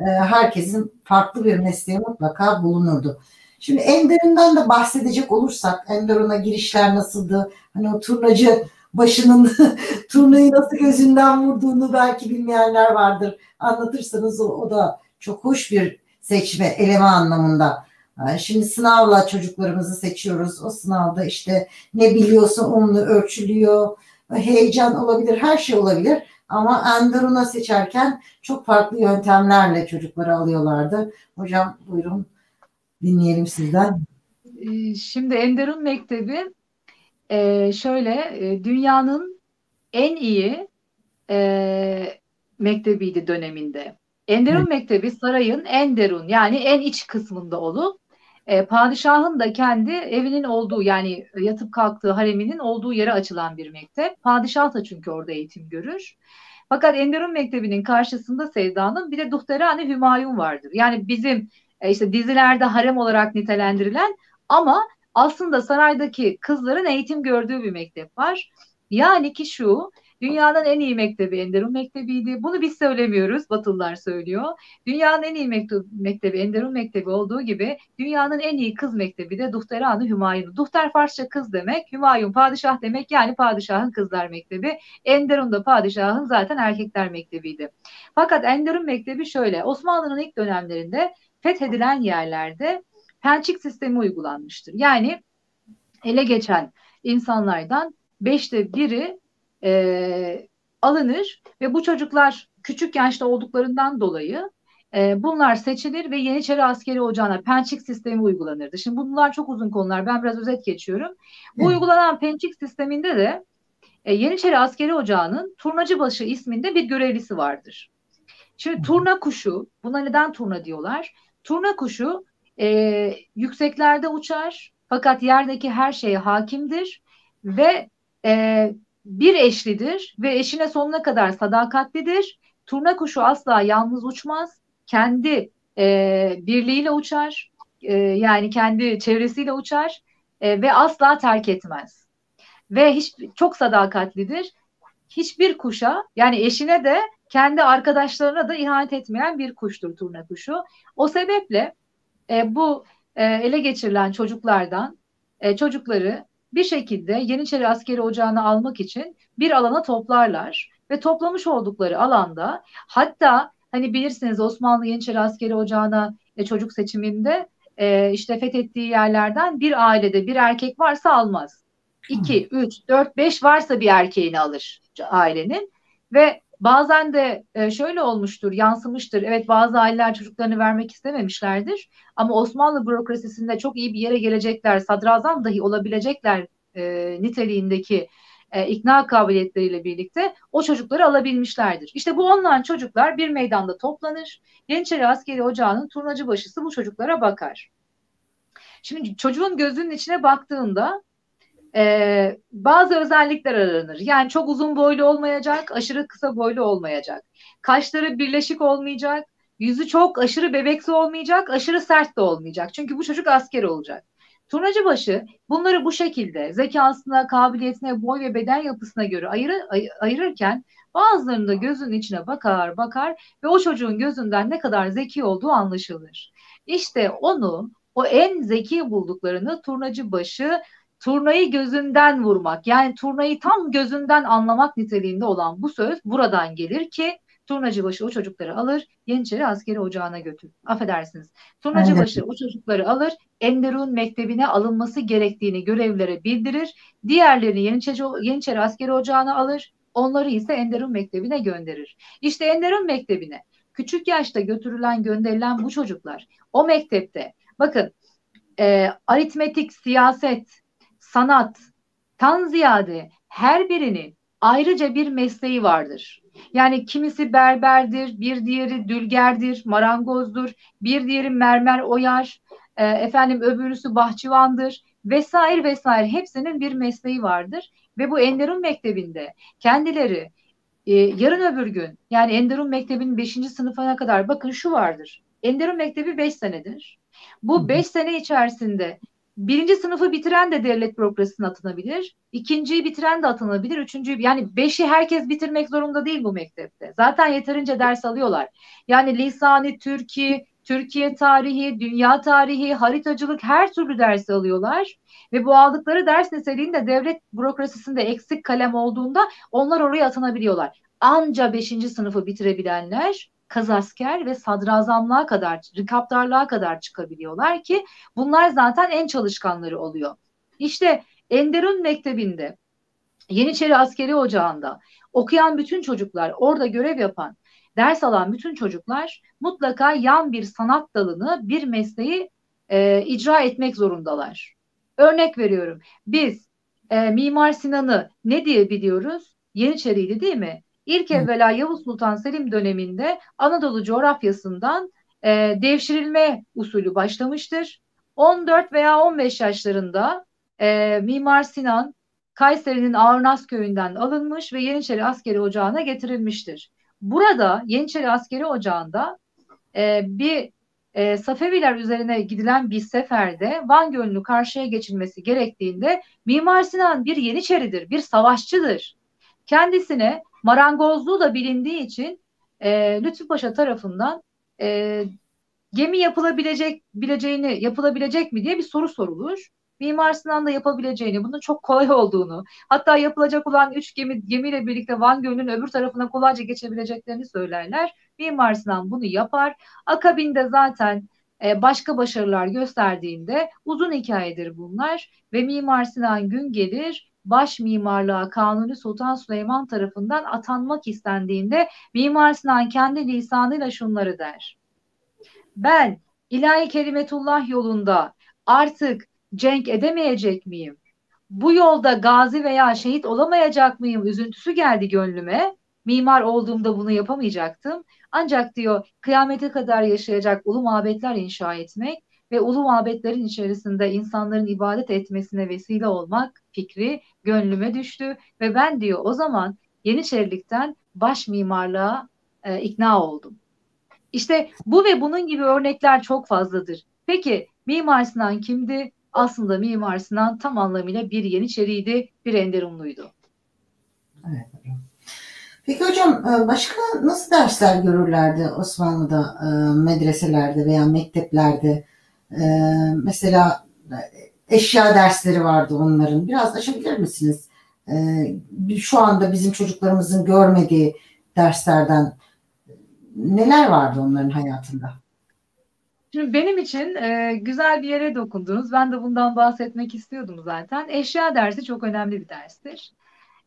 e, herkesin farklı bir mesleği mutlaka bulunurdu. Şimdi Enderun'dan da bahsedecek olursak Enderun'a girişler nasıldı? Hani o turnacı başının turnayı nasıl gözünden vurduğunu belki bilmeyenler vardır. Anlatırsanız o, o da çok hoş bir seçme, eleme anlamında. E, şimdi sınavla çocuklarımızı seçiyoruz. O sınavda işte ne biliyorsa onunla ölçülüyor. Heyecan olabilir, her şey olabilir. Ama Enderun'a seçerken çok farklı yöntemlerle çocukları alıyorlardı. Hocam buyurun dinleyelim sizden. Ee, şimdi Enderun Mektebi e, şöyle e, dünyanın en iyi e, mektebiydi döneminde. Enderun evet. Mektebi sarayın en derun yani en iç kısmında olup e, padişahın da kendi evinin olduğu yani yatıp kalktığı hareminin olduğu yere açılan bir mektep. Padişah da çünkü orada eğitim görür. Fakat Enderun Mektebi'nin karşısında Sevda'nın bir de Duhterani Hümayun vardır. Yani bizim e, işte dizilerde harem olarak nitelendirilen ama aslında saraydaki kızların eğitim gördüğü bir mektep var. Yani ki şu Dünyanın en iyi mektebi Enderun Mektebi'ydi. Bunu biz söylemiyoruz, Batılılar söylüyor. Dünyanın en iyi mektebi, mektebi Enderun Mektebi olduğu gibi dünyanın en iyi kız mektebi de Duhteranı Hümayun. Duhter Farsça kız demek, Hümayun padişah demek yani padişahın kızlar mektebi. Enderun da padişahın zaten erkekler mektebiydi. Fakat Enderun Mektebi şöyle, Osmanlı'nın ilk dönemlerinde fethedilen yerlerde pençik sistemi uygulanmıştır. Yani ele geçen insanlardan beşte biri e, alınır ve bu çocuklar küçük yaşta olduklarından dolayı e, bunlar seçilir ve Yeniçeri Askeri Ocağı'na pençik sistemi uygulanırdı. Şimdi bunlar çok uzun konular. Ben biraz özet geçiyorum. Bu evet. uygulanan pençik sisteminde de e, Yeniçeri Askeri Ocağı'nın Turnacıbaşı isminde bir görevlisi vardır. Şimdi turna kuşu, buna neden turna diyorlar? Turna kuşu e, yükseklerde uçar fakat yerdeki her şeye hakimdir ve e, bir eşlidir ve eşine sonuna kadar sadakatlidir. Turna kuşu asla yalnız uçmaz. Kendi e, birliğiyle uçar. E, yani kendi çevresiyle uçar e, ve asla terk etmez. Ve hiç çok sadakatlidir. Hiçbir kuşa yani eşine de kendi arkadaşlarına da ihanet etmeyen bir kuştur turna kuşu. O sebeple e, bu e, ele geçirilen çocuklardan e, çocukları bir şekilde Yeniçeri Askeri Ocağı'na almak için bir alana toplarlar ve toplamış oldukları alanda hatta hani bilirsiniz Osmanlı Yeniçeri Askeri Ocağı'na e, çocuk seçiminde e, işte fethettiği yerlerden bir ailede bir erkek varsa almaz. 2, 3, 4, 5 varsa bir erkeğini alır ailenin ve Bazen de e, şöyle olmuştur, yansımıştır. Evet bazı aileler çocuklarını vermek istememişlerdir. Ama Osmanlı bürokrasisinde çok iyi bir yere gelecekler, sadrazam dahi olabilecekler e, niteliğindeki e, ikna kabiliyetleriyle birlikte o çocukları alabilmişlerdir. İşte bu online çocuklar bir meydanda toplanır. Yeniçeri Askeri Ocağı'nın turnacı başısı bu çocuklara bakar. Şimdi çocuğun gözünün içine baktığında e, bazı özellikler aranır. Yani çok uzun boylu olmayacak, aşırı kısa boylu olmayacak. Kaşları birleşik olmayacak, yüzü çok aşırı bebeksi olmayacak, aşırı sert de olmayacak. Çünkü bu çocuk asker olacak. Turnacıbaşı bunları bu şekilde zekasına, kabiliyetine, boy ve beden yapısına göre ayırı, ay, ayırırken bazılarının da gözünün içine bakar bakar ve o çocuğun gözünden ne kadar zeki olduğu anlaşılır. İşte onu o en zeki bulduklarını turnacıbaşı turnayı gözünden vurmak yani turnayı tam gözünden anlamak niteliğinde olan bu söz buradan gelir ki Turnacıbaşı o çocukları alır, Yeniçeri askeri ocağına götür. Affedersiniz. Turnacıbaşı evet. o çocukları alır, Enderun mektebine alınması gerektiğini görevlere bildirir. Diğerlerini Yeniçeri, Yeniçeri askeri ocağına alır, onları ise Enderun mektebine gönderir. İşte Enderun mektebine küçük yaşta götürülen, gönderilen bu çocuklar o mektepte bakın e, aritmetik, siyaset, sanat, tan ziyade her birinin ayrıca bir mesleği vardır. Yani kimisi berberdir, bir diğeri dülgerdir, marangozdur, bir diğeri mermer oyar, e, efendim öbürüsü bahçıvandır vesaire vesaire hepsinin bir mesleği vardır ve bu Enderun Mektebi'nde kendileri e, yarın öbür gün yani Enderun Mektebi'nin 5. sınıfına kadar bakın şu vardır. Enderun Mektebi 5 senedir. Bu 5 sene içerisinde birinci sınıfı bitiren de devlet bürokrasisine atanabilir. ikinciyi bitiren de atanabilir. Üçüncüyü yani beşi herkes bitirmek zorunda değil bu mektepte. Zaten yeterince ders alıyorlar. Yani lisani, Türkiye, Türkiye tarihi, dünya tarihi, haritacılık her türlü ders alıyorlar. Ve bu aldıkları ders niteliğinde devlet bürokrasisinde eksik kalem olduğunda onlar oraya atanabiliyorlar. Anca beşinci sınıfı bitirebilenler kazasker ve sadrazamlığa kadar, rikaptarlığa kadar çıkabiliyorlar ki bunlar zaten en çalışkanları oluyor. İşte Enderun Mektebi'nde, Yeniçeri Askeri Ocağı'nda okuyan bütün çocuklar, orada görev yapan, ders alan bütün çocuklar mutlaka yan bir sanat dalını, bir mesleği e, icra etmek zorundalar. Örnek veriyorum. Biz e, Mimar Sinan'ı ne diye biliyoruz? Yeniçeriydi değil mi? İlk evvela Yavuz Sultan Selim döneminde Anadolu coğrafyasından e, devşirilme usulü başlamıştır. 14 veya 15 yaşlarında e, Mimar Sinan Kayseri'nin Ağırnaz köyünden alınmış ve Yeniçeri Askeri Ocağı'na getirilmiştir. Burada Yeniçeri Askeri Ocağı'nda e, bir e, Safeviler üzerine gidilen bir seferde Van Gölü'nü karşıya geçilmesi gerektiğinde Mimar Sinan bir Yeniçeridir, bir savaşçıdır. Kendisine marangozluğu da bilindiği için e, Lütfü Paşa tarafından e, gemi yapılabilecek bileceğini yapılabilecek mi diye bir soru sorulur. Mimar Sinan da yapabileceğini, bunun çok kolay olduğunu, hatta yapılacak olan üç gemi gemiyle birlikte Van Gölü'nün öbür tarafına kolayca geçebileceklerini söylerler. Mimar Sinan bunu yapar. Akabinde zaten e, başka başarılar gösterdiğinde uzun hikayedir bunlar ve Mimar Sinan gün gelir baş mimarlığa Kanuni Sultan Süleyman tarafından atanmak istendiğinde Mimar Sinan kendi lisanıyla şunları der. Ben ilahi kelimetullah yolunda artık cenk edemeyecek miyim? Bu yolda gazi veya şehit olamayacak mıyım üzüntüsü geldi gönlüme. Mimar olduğumda bunu yapamayacaktım. Ancak diyor kıyamete kadar yaşayacak ulu mabetler inşa etmek ve ulu mabetlerin içerisinde insanların ibadet etmesine vesile olmak fikri gönlüme düştü ve ben diyor o zaman Yeniçerilikten baş mimarlığa e, ikna oldum. İşte bu ve bunun gibi örnekler çok fazladır. Peki Mimar Sinan kimdi? Aslında Mimar Sinan tam anlamıyla bir Yeniçeriydi, bir Enderunluydu. Evet. Peki hocam e, başka nasıl dersler görürlerdi Osmanlı'da e, medreselerde veya mekteplerde? E, mesela eşya dersleri vardı onların. Biraz açabilir misiniz? Şu anda bizim çocuklarımızın görmediği derslerden neler vardı onların hayatında? Şimdi benim için e, güzel bir yere dokundunuz. Ben de bundan bahsetmek istiyordum zaten. Eşya dersi çok önemli bir derstir.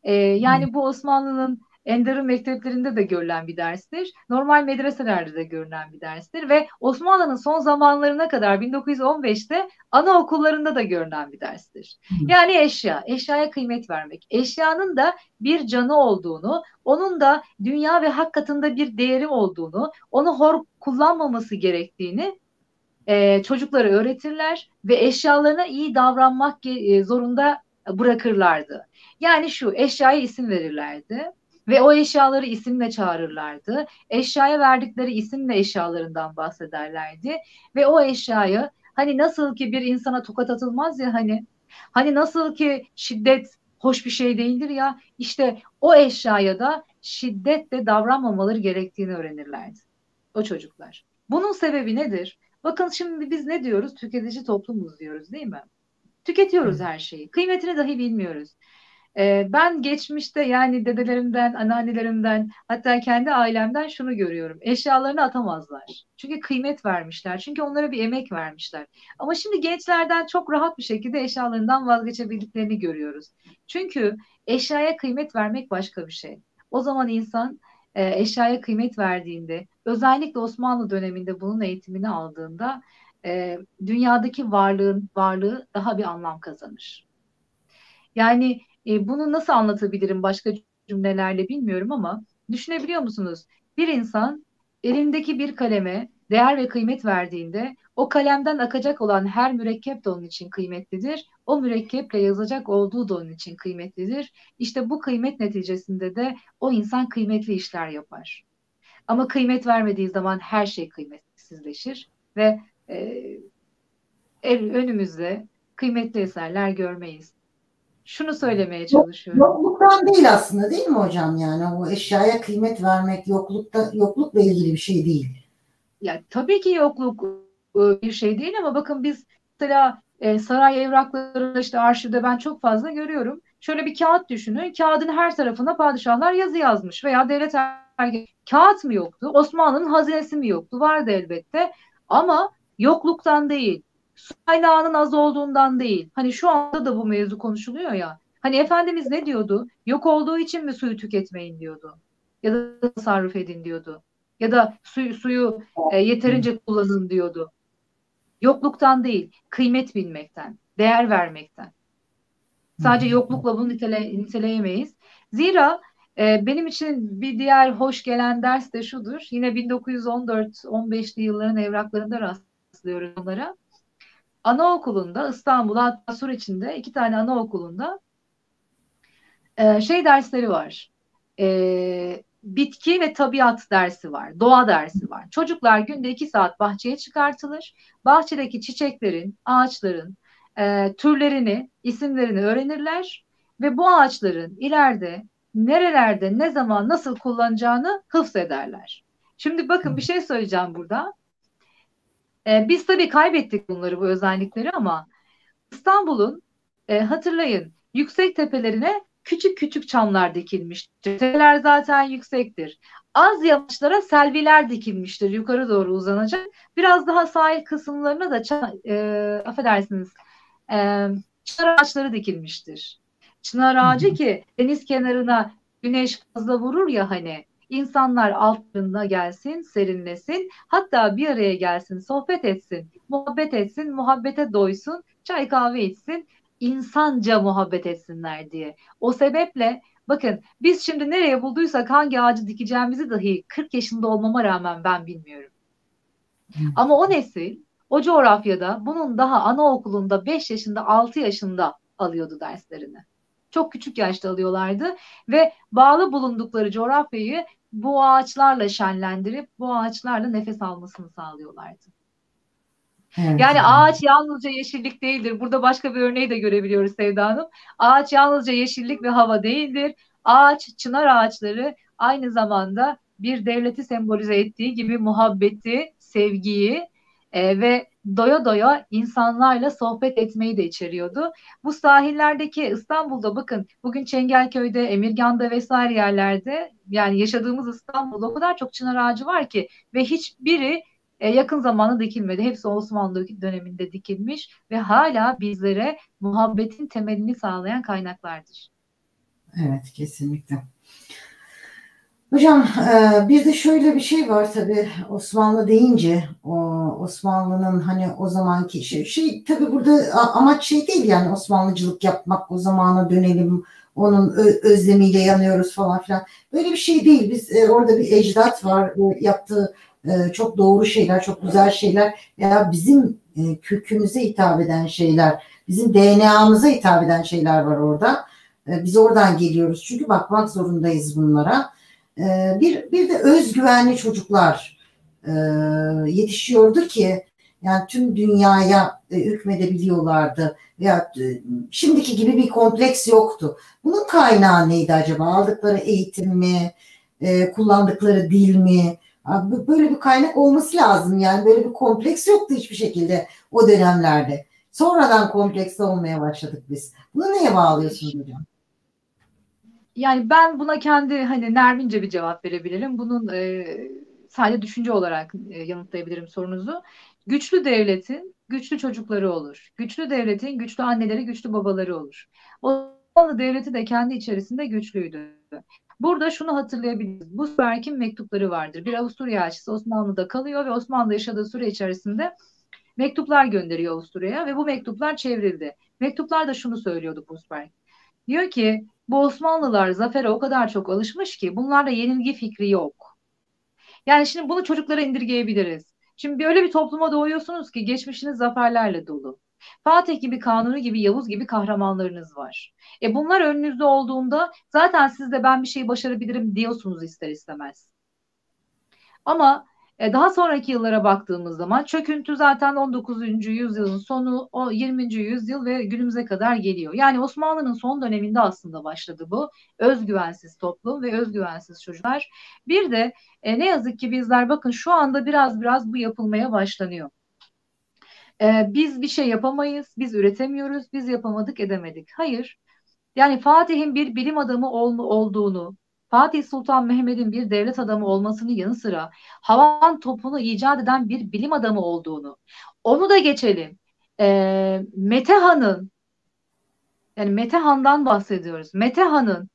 E, yani bu Osmanlı'nın Enderun mekteplerinde de görülen bir derstir. Normal medreselerde de görülen bir derstir ve Osmanlı'nın son zamanlarına kadar 1915'te anaokullarında da görülen bir derstir. Yani eşya, eşyaya kıymet vermek. Eşyanın da bir canı olduğunu, onun da dünya ve hak katında bir değeri olduğunu, onu hor kullanmaması gerektiğini e, çocuklara öğretirler ve eşyalarına iyi davranmak e, zorunda bırakırlardı. Yani şu eşyaya isim verirlerdi ve o eşyaları isimle çağırırlardı. Eşyaya verdikleri isimle eşyalarından bahsederlerdi ve o eşyayı hani nasıl ki bir insana tokat atılmaz ya hani hani nasıl ki şiddet hoş bir şey değildir ya işte o eşyaya da şiddetle davranmamaları gerektiğini öğrenirlerdi o çocuklar. Bunun sebebi nedir? Bakın şimdi biz ne diyoruz? Tüketici toplumuz diyoruz değil mi? Tüketiyoruz her şeyi. Kıymetini dahi bilmiyoruz. Ben geçmişte yani dedelerimden, anneannelerimden hatta kendi ailemden şunu görüyorum. Eşyalarını atamazlar. Çünkü kıymet vermişler. Çünkü onlara bir emek vermişler. Ama şimdi gençlerden çok rahat bir şekilde eşyalarından vazgeçebildiklerini görüyoruz. Çünkü eşyaya kıymet vermek başka bir şey. O zaman insan eşyaya kıymet verdiğinde, özellikle Osmanlı döneminde bunun eğitimini aldığında dünyadaki varlığın varlığı daha bir anlam kazanır. Yani e, bunu nasıl anlatabilirim başka cümlelerle bilmiyorum ama düşünebiliyor musunuz? Bir insan elindeki bir kaleme değer ve kıymet verdiğinde o kalemden akacak olan her mürekkep de onun için kıymetlidir. O mürekkeple yazacak olduğu da onun için kıymetlidir. İşte bu kıymet neticesinde de o insan kıymetli işler yapar. Ama kıymet vermediği zaman her şey kıymetsizleşir ve e, önümüzde kıymetli eserler görmeyiz. Şunu söylemeye çalışıyorum. Yokluktan değil aslında değil mi hocam yani o eşyaya kıymet vermek yoklukta yoklukla ilgili bir şey değil. Ya tabii ki yokluk e, bir şey değil ama bakın biz mesela e, saray evrakları işte arşivde ben çok fazla görüyorum. Şöyle bir kağıt düşünün. Kağıdın her tarafına padişahlar yazı yazmış veya devlet kağıt mı yoktu? Osmanlı'nın hazinesi mi yoktu? Vardı elbette. Ama yokluktan değil, su kaynağının az olduğundan değil. Hani şu anda da bu mevzu konuşuluyor ya. Hani Efendimiz ne diyordu? Yok olduğu için mi suyu tüketmeyin diyordu. Ya da tasarruf edin diyordu. Ya da suyu, suyu e, yeterince kullanın diyordu. Yokluktan değil, kıymet bilmekten, değer vermekten. Sadece yoklukla bunu nitele, niteleyemeyiz. Zira e, benim için bir diğer hoş gelen ders de şudur. Yine 1914-15'li yılların evraklarında rastlıyoruz onlara. Anaokulunda İstanbul hatta Sur içinde iki tane anaokulunda e, şey dersleri var. E, bitki ve tabiat dersi var. Doğa dersi var. Çocuklar günde iki saat bahçeye çıkartılır. Bahçedeki çiçeklerin, ağaçların e, türlerini, isimlerini öğrenirler ve bu ağaçların ileride nerelerde, ne zaman, nasıl kullanacağını hıfzederler. Şimdi bakın bir şey söyleyeceğim burada. E, biz tabii kaybettik bunları, bu özellikleri ama İstanbul'un e, hatırlayın yüksek tepelerine küçük küçük çamlar dikilmiştir. Tepeler zaten yüksektir. Az yamaçlara selviler dikilmiştir. Yukarı doğru uzanacak. Biraz daha sahil kısımlarına da e, affedersiniz e, çınar ağaçları dikilmiştir. Çınar ağacı ki deniz kenarına güneş fazla vurur ya hani insanlar altında gelsin, serinlesin, hatta bir araya gelsin, sohbet etsin, muhabbet etsin, muhabbete doysun, çay kahve içsin, insanca muhabbet etsinler diye. O sebeple bakın biz şimdi nereye bulduysak hangi ağacı dikeceğimizi dahi 40 yaşında olmama rağmen ben bilmiyorum. Ama o nesil o coğrafyada bunun daha anaokulunda 5 yaşında 6 yaşında alıyordu derslerini. Çok küçük yaşta alıyorlardı ve bağlı bulundukları coğrafyayı bu ağaçlarla şenlendirip bu ağaçlarla nefes almasını sağlıyorlardı. Evet. Yani ağaç yalnızca yeşillik değildir. Burada başka bir örneği de görebiliyoruz Sevda Hanım. Ağaç yalnızca yeşillik ve hava değildir. Ağaç, çınar ağaçları aynı zamanda bir devleti sembolize ettiği gibi muhabbeti, sevgiyi e, ve doya doya insanlarla sohbet etmeyi de içeriyordu. Bu sahillerdeki İstanbul'da bakın bugün Çengelköy'de, Emirgan'da vesaire yerlerde yani yaşadığımız İstanbul'da o kadar çok çınar ağacı var ki ve hiçbiri e, yakın zamanda dikilmedi. Hepsi Osmanlı döneminde dikilmiş ve hala bizlere muhabbetin temelini sağlayan kaynaklardır. Evet kesinlikle. Hocam e, bir de şöyle bir şey var tabii Osmanlı deyince Osmanlı'nın hani o zamanki şey, şey tabii burada amaç şey değil yani Osmanlıcılık yapmak o zamana dönelim onun özlemiyle yanıyoruz falan filan. Böyle bir şey değil. Biz e, orada bir ecdat var yaptığı e, çok doğru şeyler çok güzel şeyler ya bizim kökümüze hitap eden şeyler bizim DNA'mıza hitap eden şeyler var orada. Biz oradan geliyoruz. Çünkü bakmak zorundayız bunlara ee, bir, bir de özgüvenli çocuklar e, yetişiyordu ki yani tüm dünyaya e, hükmedebiliyorlardı. Veya e, şimdiki gibi bir kompleks yoktu. Bunun kaynağı neydi acaba? Aldıkları eğitim mi? Kullandıkları dil mi? Böyle bir kaynak olması lazım. Yani böyle bir kompleks yoktu hiçbir şekilde o dönemlerde. Sonradan kompleks olmaya başladık biz. Bunu neye bağlıyorsunuz hocam? Yani ben buna kendi hani Nermince bir cevap verebilirim. Bunun e, sadece düşünce olarak e, yanıtlayabilirim sorunuzu. Güçlü devletin güçlü çocukları olur. Güçlü devletin güçlü anneleri, güçlü babaları olur. Osmanlı devleti de kendi içerisinde güçlüydü. Burada şunu hatırlayabiliriz. Bu Berk'in mektupları vardır. Bir Avusturya elçisi Osmanlı'da kalıyor ve Osmanlı yaşadığı süre içerisinde mektuplar gönderiyor Avusturya'ya ve bu mektuplar çevrildi. Mektuplar da şunu söylüyordu Busberg. Diyor ki bu Osmanlılar zafere o kadar çok alışmış ki bunlarda yenilgi fikri yok. Yani şimdi bunu çocuklara indirgeyebiliriz. Şimdi öyle bir topluma doğuyorsunuz ki geçmişiniz zaferlerle dolu. Fatih gibi, Kanuni gibi, Yavuz gibi kahramanlarınız var. E bunlar önünüzde olduğunda zaten siz de ben bir şey başarabilirim diyorsunuz ister istemez. Ama daha sonraki yıllara baktığımız zaman çöküntü zaten 19. yüzyılın sonu, o 20. yüzyıl ve günümüze kadar geliyor. Yani Osmanlı'nın son döneminde aslında başladı bu. Özgüvensiz toplum ve özgüvensiz çocuklar. Bir de e, ne yazık ki bizler bakın şu anda biraz biraz bu yapılmaya başlanıyor. E, biz bir şey yapamayız, biz üretemiyoruz, biz yapamadık edemedik. Hayır. Yani Fatih'in bir bilim adamı ol, olduğunu, Fatih Sultan Mehmet'in bir devlet adamı olmasının yanı sıra havan topunu icat eden bir bilim adamı olduğunu, onu da geçelim. E, Metehan'ın yani Metehan'dan bahsediyoruz. Metehan'ın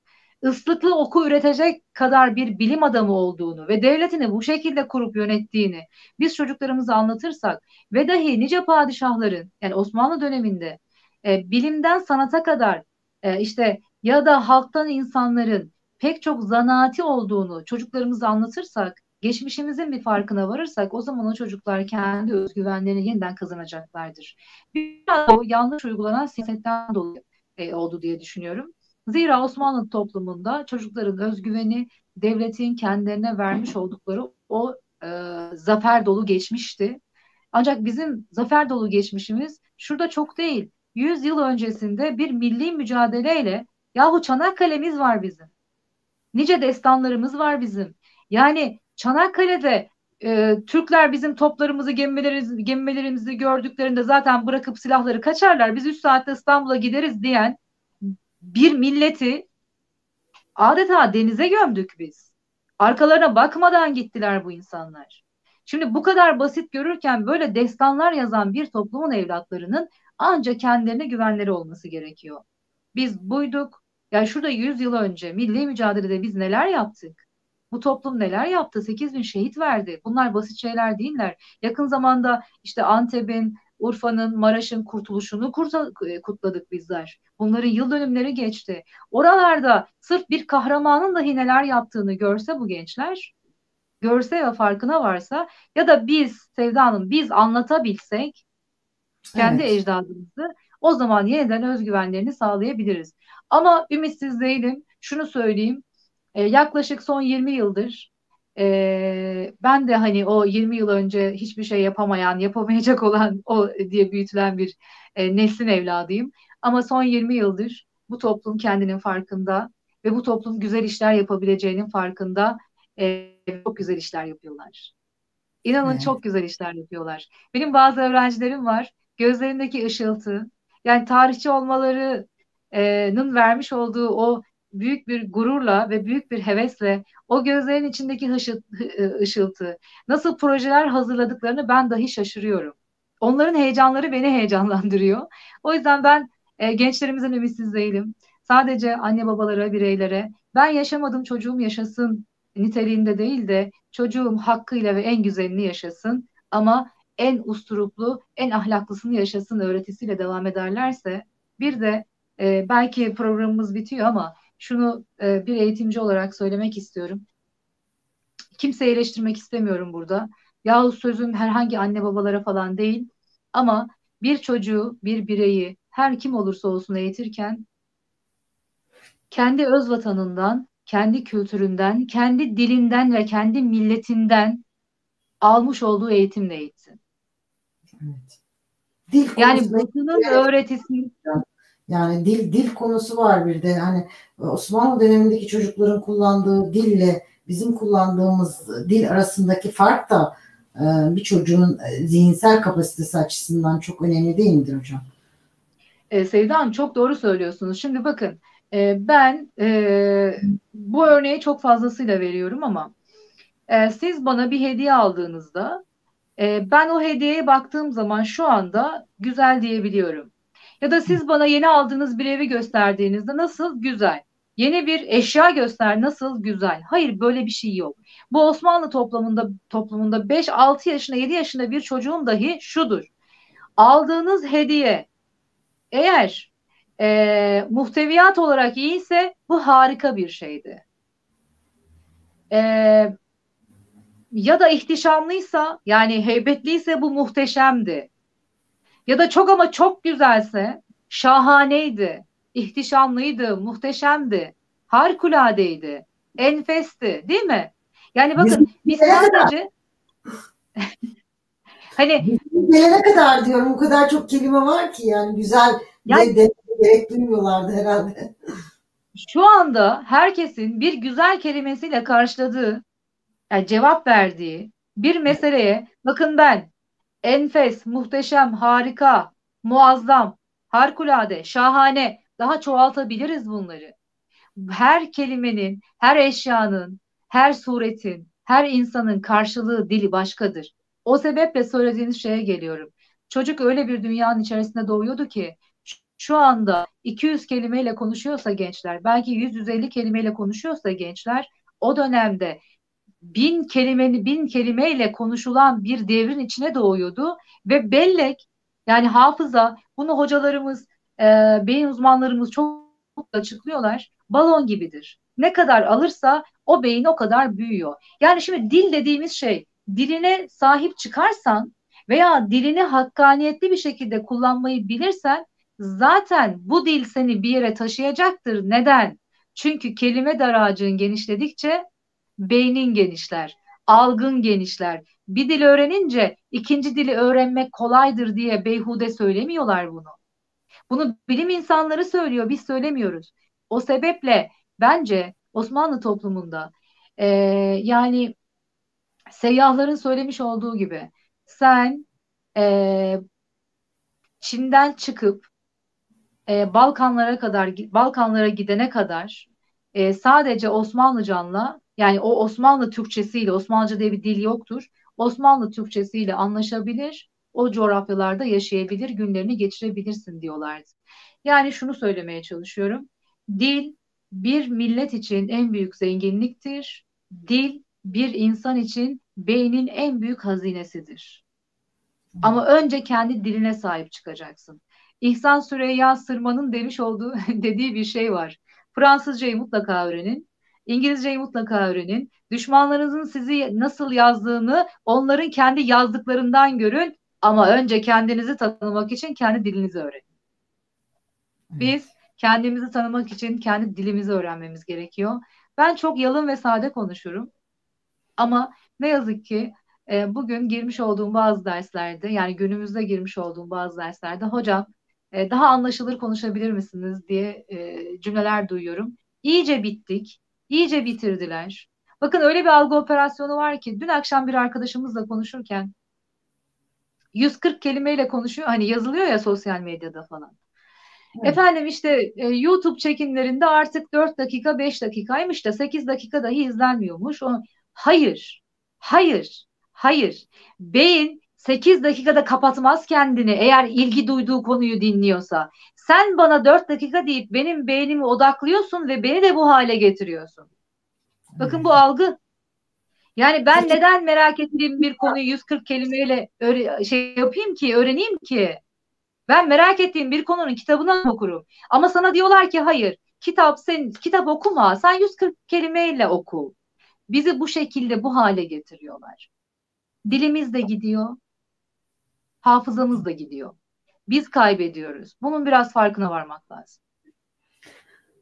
ıslıklı oku üretecek kadar bir bilim adamı olduğunu ve devletini bu şekilde kurup yönettiğini biz çocuklarımıza anlatırsak ve dahi nice padişahların yani Osmanlı döneminde e, bilimden sanata kadar e, işte ya da halktan insanların pek çok zanaati olduğunu çocuklarımıza anlatırsak, geçmişimizin bir farkına varırsak o zaman o çocuklar kendi özgüvenlerini yeniden kazanacaklardır. Biraz o yanlış uygulanan siyasetten dolayı e, oldu diye düşünüyorum. Zira Osmanlı toplumunda çocukların özgüveni devletin kendilerine vermiş oldukları o e, zafer dolu geçmişti. Ancak bizim zafer dolu geçmişimiz şurada çok değil. 100 yıl öncesinde bir milli mücadeleyle yahu Çanakkale'miz var bizim. Nice destanlarımız var bizim. Yani Çanakkale'de e, Türkler bizim toplarımızı, gemilerimizi, gemilerimizi gördüklerinde zaten bırakıp silahları kaçarlar. Biz 3 saatte İstanbul'a gideriz diyen bir milleti adeta denize gömdük biz. Arkalarına bakmadan gittiler bu insanlar. Şimdi bu kadar basit görürken böyle destanlar yazan bir toplumun evlatlarının ancak kendilerine güvenleri olması gerekiyor. Biz buyduk, Yani şurada 100 yıl önce milli mücadelede biz neler yaptık? Bu toplum neler yaptı? 8 bin şehit verdi. Bunlar basit şeyler değiller. Yakın zamanda işte Antep'in, Urfa'nın, Maraş'ın kurtuluşunu kutladık bizler. Bunların yıl dönümleri geçti. Oralarda sırf bir kahramanın dahi neler yaptığını görse bu gençler, görse ve farkına varsa ya da biz Sevda Hanım biz anlatabilsek kendi evet. ecdadımızı o zaman yeniden özgüvenlerini sağlayabiliriz. Ama ümitsiz değilim. Şunu söyleyeyim. E, yaklaşık son 20 yıldır e, ben de hani o 20 yıl önce hiçbir şey yapamayan, yapamayacak olan o diye büyütülen bir e, neslin evladıyım. Ama son 20 yıldır bu toplum kendinin farkında ve bu toplum güzel işler yapabileceğinin farkında e, çok güzel işler yapıyorlar. İnanın evet. çok güzel işler yapıyorlar. Benim bazı öğrencilerim var. Gözlerindeki ışıltı, yani tarihçi olmalarının vermiş olduğu o büyük bir gururla ve büyük bir hevesle o gözlerin içindeki ışıltı, nasıl projeler hazırladıklarını ben dahi şaşırıyorum. Onların heyecanları beni heyecanlandırıyor. O yüzden ben e, gençlerimizin ümitsiz değilim. Sadece anne babalara, bireylere ben yaşamadım çocuğum yaşasın niteliğinde değil de çocuğum hakkıyla ve en güzelini yaşasın ama en usturuplu, en ahlaklısını yaşasın öğretisiyle devam ederlerse bir de e, belki programımız bitiyor ama şunu e, bir eğitimci olarak söylemek istiyorum. Kimseyi eleştirmek istemiyorum burada. Yahut sözüm herhangi anne babalara falan değil. Ama bir çocuğu, bir bireyi her kim olursa olsun eğitirken kendi öz vatanından, kendi kültüründen, kendi dilinden ve kendi milletinden almış olduğu eğitimle eğitsin. Evet. Dil yani Batı'nın öğretisi yani dil dil konusu var bir de hani Osmanlı dönemindeki çocukların kullandığı dille bizim kullandığımız dil arasındaki fark da e, bir çocuğun e, zihinsel kapasitesi açısından çok önemli değil midir hocam? E, Sevda Hanım çok doğru söylüyorsunuz. Şimdi bakın e, ben e, bu örneği çok fazlasıyla veriyorum ama e, siz bana bir hediye aldığınızda e, ben o hediyeye baktığım zaman şu anda güzel diyebiliyorum. Ya da siz bana yeni aldığınız bir evi gösterdiğinizde nasıl güzel. Yeni bir eşya göster nasıl güzel. Hayır böyle bir şey yok. Bu Osmanlı toplumunda toplumunda 5-6 yaşında 7 yaşında bir çocuğun dahi şudur. Aldığınız hediye eğer e, muhteviyat olarak iyiyse bu harika bir şeydi. E, ya da ihtişamlıysa yani heybetliyse bu muhteşemdi. Ya da çok ama çok güzelse şahaneydi, ihtişamlıydı, muhteşemdi, harikuladeydi, enfesti değil mi? Yani bakın biz sadece hani gelene kadar diyorum o kadar çok kelime var ki yani güzel yani, de, gerek duymuyorlardı herhalde. Şu anda herkesin bir güzel kelimesiyle karşıladığı yani cevap verdiği bir meseleye bakın ben enfes, muhteşem, harika, muazzam, harikulade, şahane daha çoğaltabiliriz bunları. Her kelimenin, her eşyanın, her suretin, her insanın karşılığı dili başkadır. O sebeple söylediğiniz şeye geliyorum. Çocuk öyle bir dünyanın içerisinde doğuyordu ki şu anda 200 kelimeyle konuşuyorsa gençler, belki 100-150 kelimeyle konuşuyorsa gençler, o dönemde bin kelimeni bin kelimeyle konuşulan bir devrin içine doğuyordu ve bellek yani hafıza bunu hocalarımız e, beyin uzmanlarımız çok açıklıyorlar balon gibidir. Ne kadar alırsa o beyin o kadar büyüyor. Yani şimdi dil dediğimiz şey diline sahip çıkarsan veya dilini hakkaniyetli bir şekilde kullanmayı bilirsen zaten bu dil seni bir yere taşıyacaktır. Neden? Çünkü kelime daracığın genişledikçe beynin genişler, algın genişler. Bir dil öğrenince ikinci dili öğrenmek kolaydır diye beyhude söylemiyorlar bunu. Bunu bilim insanları söylüyor, biz söylemiyoruz. O sebeple bence Osmanlı toplumunda e, yani seyyahların söylemiş olduğu gibi sen e, Çin'den çıkıp e, Balkanlara kadar Balkanlara gidene kadar e, sadece Osmanlıcanla yani o Osmanlı Türkçesiyle, Osmanlıca diye bir dil yoktur. Osmanlı Türkçesiyle anlaşabilir, o coğrafyalarda yaşayabilir, günlerini geçirebilirsin diyorlardı. Yani şunu söylemeye çalışıyorum. Dil bir millet için en büyük zenginliktir. Dil bir insan için beynin en büyük hazinesidir. Ama önce kendi diline sahip çıkacaksın. İhsan Süreyya Sırman'ın demiş olduğu dediği bir şey var. Fransızcayı mutlaka öğrenin. İngilizceyi mutlaka öğrenin. Düşmanlarınızın sizi nasıl yazdığını onların kendi yazdıklarından görün. Ama önce kendinizi tanımak için kendi dilinizi öğrenin. Biz kendimizi tanımak için kendi dilimizi öğrenmemiz gerekiyor. Ben çok yalın ve sade konuşurum. Ama ne yazık ki e, bugün girmiş olduğum bazı derslerde yani günümüzde girmiş olduğum bazı derslerde hocam e, daha anlaşılır konuşabilir misiniz diye e, cümleler duyuyorum. İyice bittik, iyice bitirdiler. Bakın öyle bir algı operasyonu var ki dün akşam bir arkadaşımızla konuşurken 140 kelimeyle konuşuyor. Hani yazılıyor ya sosyal medyada falan. Evet. Efendim işte e, YouTube çekimlerinde artık 4 dakika 5 dakikaymış da 8 dakika dahi izlenmiyormuş. O, hayır, hayır, hayır. Beyin 8 dakikada kapatmaz kendini eğer ilgi duyduğu konuyu dinliyorsa. Sen bana 4 dakika deyip benim beynimi odaklıyorsun ve beni de bu hale getiriyorsun. Bakın bu algı. Yani ben neden merak ettiğim bir konuyu 140 kelimeyle şey yapayım ki, öğreneyim ki? Ben merak ettiğim bir konunun kitabını okurum. Ama sana diyorlar ki hayır, kitap sen kitap okuma, sen 140 kelimeyle oku. Bizi bu şekilde bu hale getiriyorlar. Dilimiz de gidiyor, hafızamız da gidiyor. Biz kaybediyoruz. Bunun biraz farkına varmak lazım.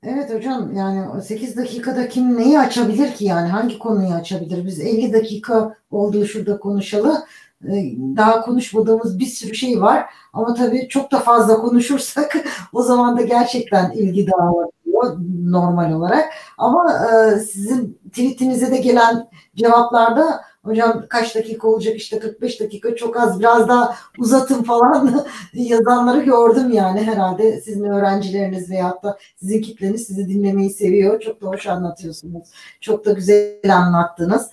Evet hocam yani 8 dakikada kim neyi açabilir ki yani hangi konuyu açabilir? Biz 50 dakika olduğu şurada konuşalı e, daha konuşmadığımız bir sürü şey var ama tabii çok da fazla konuşursak o zaman da gerçekten ilgi dağılıyor normal olarak ama e, sizin tweetinize de gelen cevaplarda hocam kaç dakika olacak işte 45 dakika çok az biraz daha uzatın falan yazanları gördüm yani herhalde sizin öğrencileriniz veyahut da sizin kitleniz sizi dinlemeyi seviyor. Çok da hoş anlatıyorsunuz. Çok da güzel anlattınız.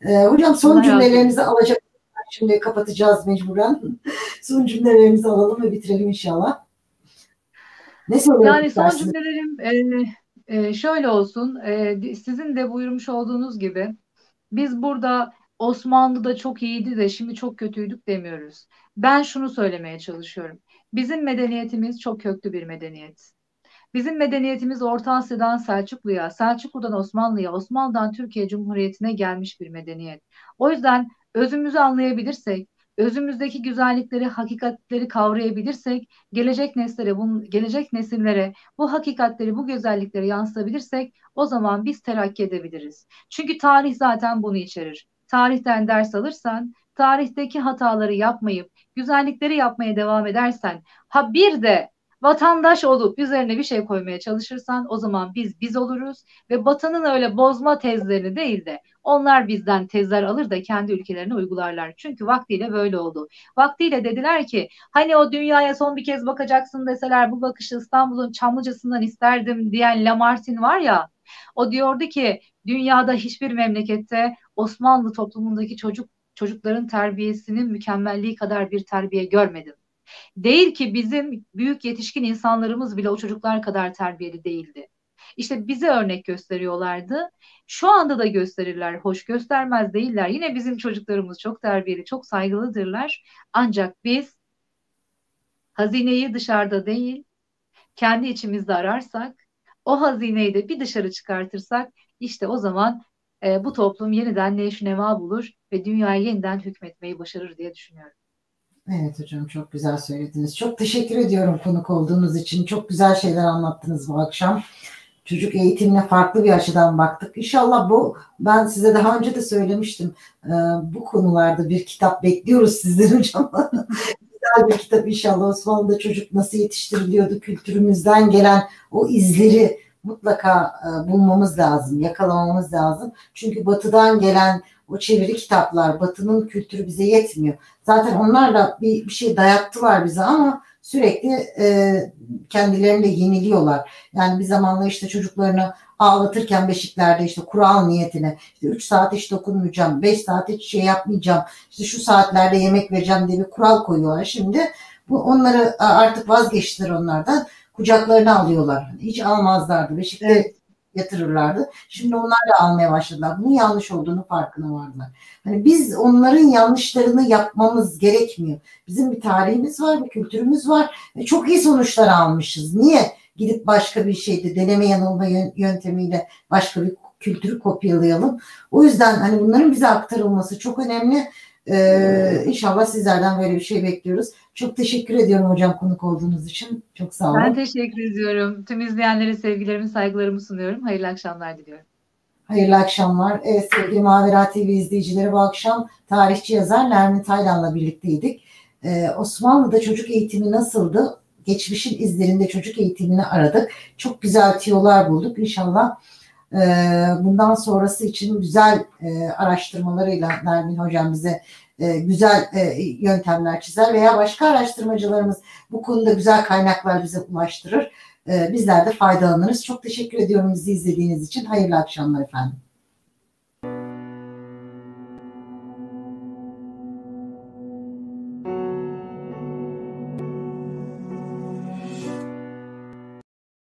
Ee, hocam son Allah cümlelerinizi alacak. Şimdi kapatacağız mecburen. son cümlelerinizi alalım ve bitirelim inşallah. Ne Yani son cümlelerim e, e, şöyle olsun. E, sizin de buyurmuş olduğunuz gibi biz burada Osmanlı'da çok iyiydi de şimdi çok kötüydük demiyoruz. Ben şunu söylemeye çalışıyorum. Bizim medeniyetimiz çok köklü bir medeniyet. Bizim medeniyetimiz Orta Asya'dan Selçuklu'ya, Selçuklu'dan Osmanlı'ya, Osmanlı'dan Türkiye Cumhuriyeti'ne gelmiş bir medeniyet. O yüzden özümüzü anlayabilirsek, özümüzdeki güzellikleri, hakikatleri kavrayabilirsek, gelecek nesillere, bu, gelecek nesillere bu hakikatleri, bu güzellikleri yansıtabilirsek o zaman biz terakki edebiliriz. Çünkü tarih zaten bunu içerir tarihten ders alırsan, tarihteki hataları yapmayıp güzellikleri yapmaya devam edersen, ha bir de vatandaş olup üzerine bir şey koymaya çalışırsan o zaman biz biz oluruz ve Batı'nın öyle bozma tezlerini değil de onlar bizden tezler alır da kendi ülkelerine uygularlar. Çünkü vaktiyle böyle oldu. Vaktiyle dediler ki hani o dünyaya son bir kez bakacaksın deseler bu bakışı İstanbul'un Çamlıcası'ndan isterdim diyen Lamartine var ya o diyordu ki dünyada hiçbir memlekette Osmanlı toplumundaki çocuk çocukların terbiyesinin mükemmelliği kadar bir terbiye görmedim. Değil ki bizim büyük yetişkin insanlarımız bile o çocuklar kadar terbiyeli değildi. İşte bize örnek gösteriyorlardı. Şu anda da gösterirler, hoş göstermez değiller. Yine bizim çocuklarımız çok terbiyeli, çok saygılıdırlar. Ancak biz hazineyi dışarıda değil, kendi içimizde ararsak, o hazineyi de bir dışarı çıkartırsak, işte o zaman e, bu toplum yeniden neşe neva bulur ve dünyaya yeniden hükmetmeyi başarır diye düşünüyorum. Evet hocam çok güzel söylediniz. Çok teşekkür ediyorum konuk olduğunuz için. Çok güzel şeyler anlattınız bu akşam. Çocuk eğitimine farklı bir açıdan baktık. İnşallah bu ben size daha önce de söylemiştim. Ee, bu konularda bir kitap bekliyoruz sizden hocam. güzel bir kitap inşallah. Osmanlı'da çocuk nasıl yetiştiriliyordu kültürümüzden gelen o izleri mutlaka e, bulmamız lazım, yakalamamız lazım. Çünkü batıdan gelen o çeviri kitaplar, batının kültürü bize yetmiyor. Zaten onlarla bir, bir şey dayattılar bize ama sürekli e, kendilerini de yeniliyorlar. Yani bir zamanla işte çocuklarını ağlatırken beşiklerde işte kural niyetine işte 3 saat hiç dokunmayacağım, 5 saat hiç şey yapmayacağım, işte şu saatlerde yemek vereceğim diye bir kural koyuyorlar. Şimdi bu onları artık vazgeçtiler onlardan kucaklarına alıyorlar. Hiç almazlardı. Beşikte evet. yatırırlardı. Şimdi onlar da almaya başladılar. Bunun yanlış olduğunu farkına vardılar. Hani biz onların yanlışlarını yapmamız gerekmiyor. Bizim bir tarihimiz var, bir kültürümüz var ve çok iyi sonuçlar almışız. Niye gidip başka bir şeyde deneme yanılma yöntemiyle başka bir kültürü kopyalayalım? O yüzden hani bunların bize aktarılması çok önemli. Ee, inşallah sizlerden böyle bir şey bekliyoruz. Çok teşekkür ediyorum hocam konuk olduğunuz için. Çok sağ olun. Ben teşekkür ediyorum. Tüm izleyenlere sevgilerimi, saygılarımı sunuyorum. Hayırlı akşamlar diliyorum. Hayırlı akşamlar. Evet, sevgili Mavera TV izleyicileri bu akşam tarihçi yazar Nermin Taylan'la birlikteydik. Ee, Osmanlı'da çocuk eğitimi nasıldı? Geçmişin izlerinde çocuk eğitimini aradık. Çok güzel tiyolar bulduk. İnşallah bundan sonrası için güzel e, araştırmalarıyla Nermin Hocam bize e, güzel e, yöntemler çizer veya başka araştırmacılarımız bu konuda güzel kaynaklar bize ulaştırır. E, bizler de faydalanırız. Çok teşekkür ediyorum bizi izlediğiniz için. Hayırlı akşamlar efendim.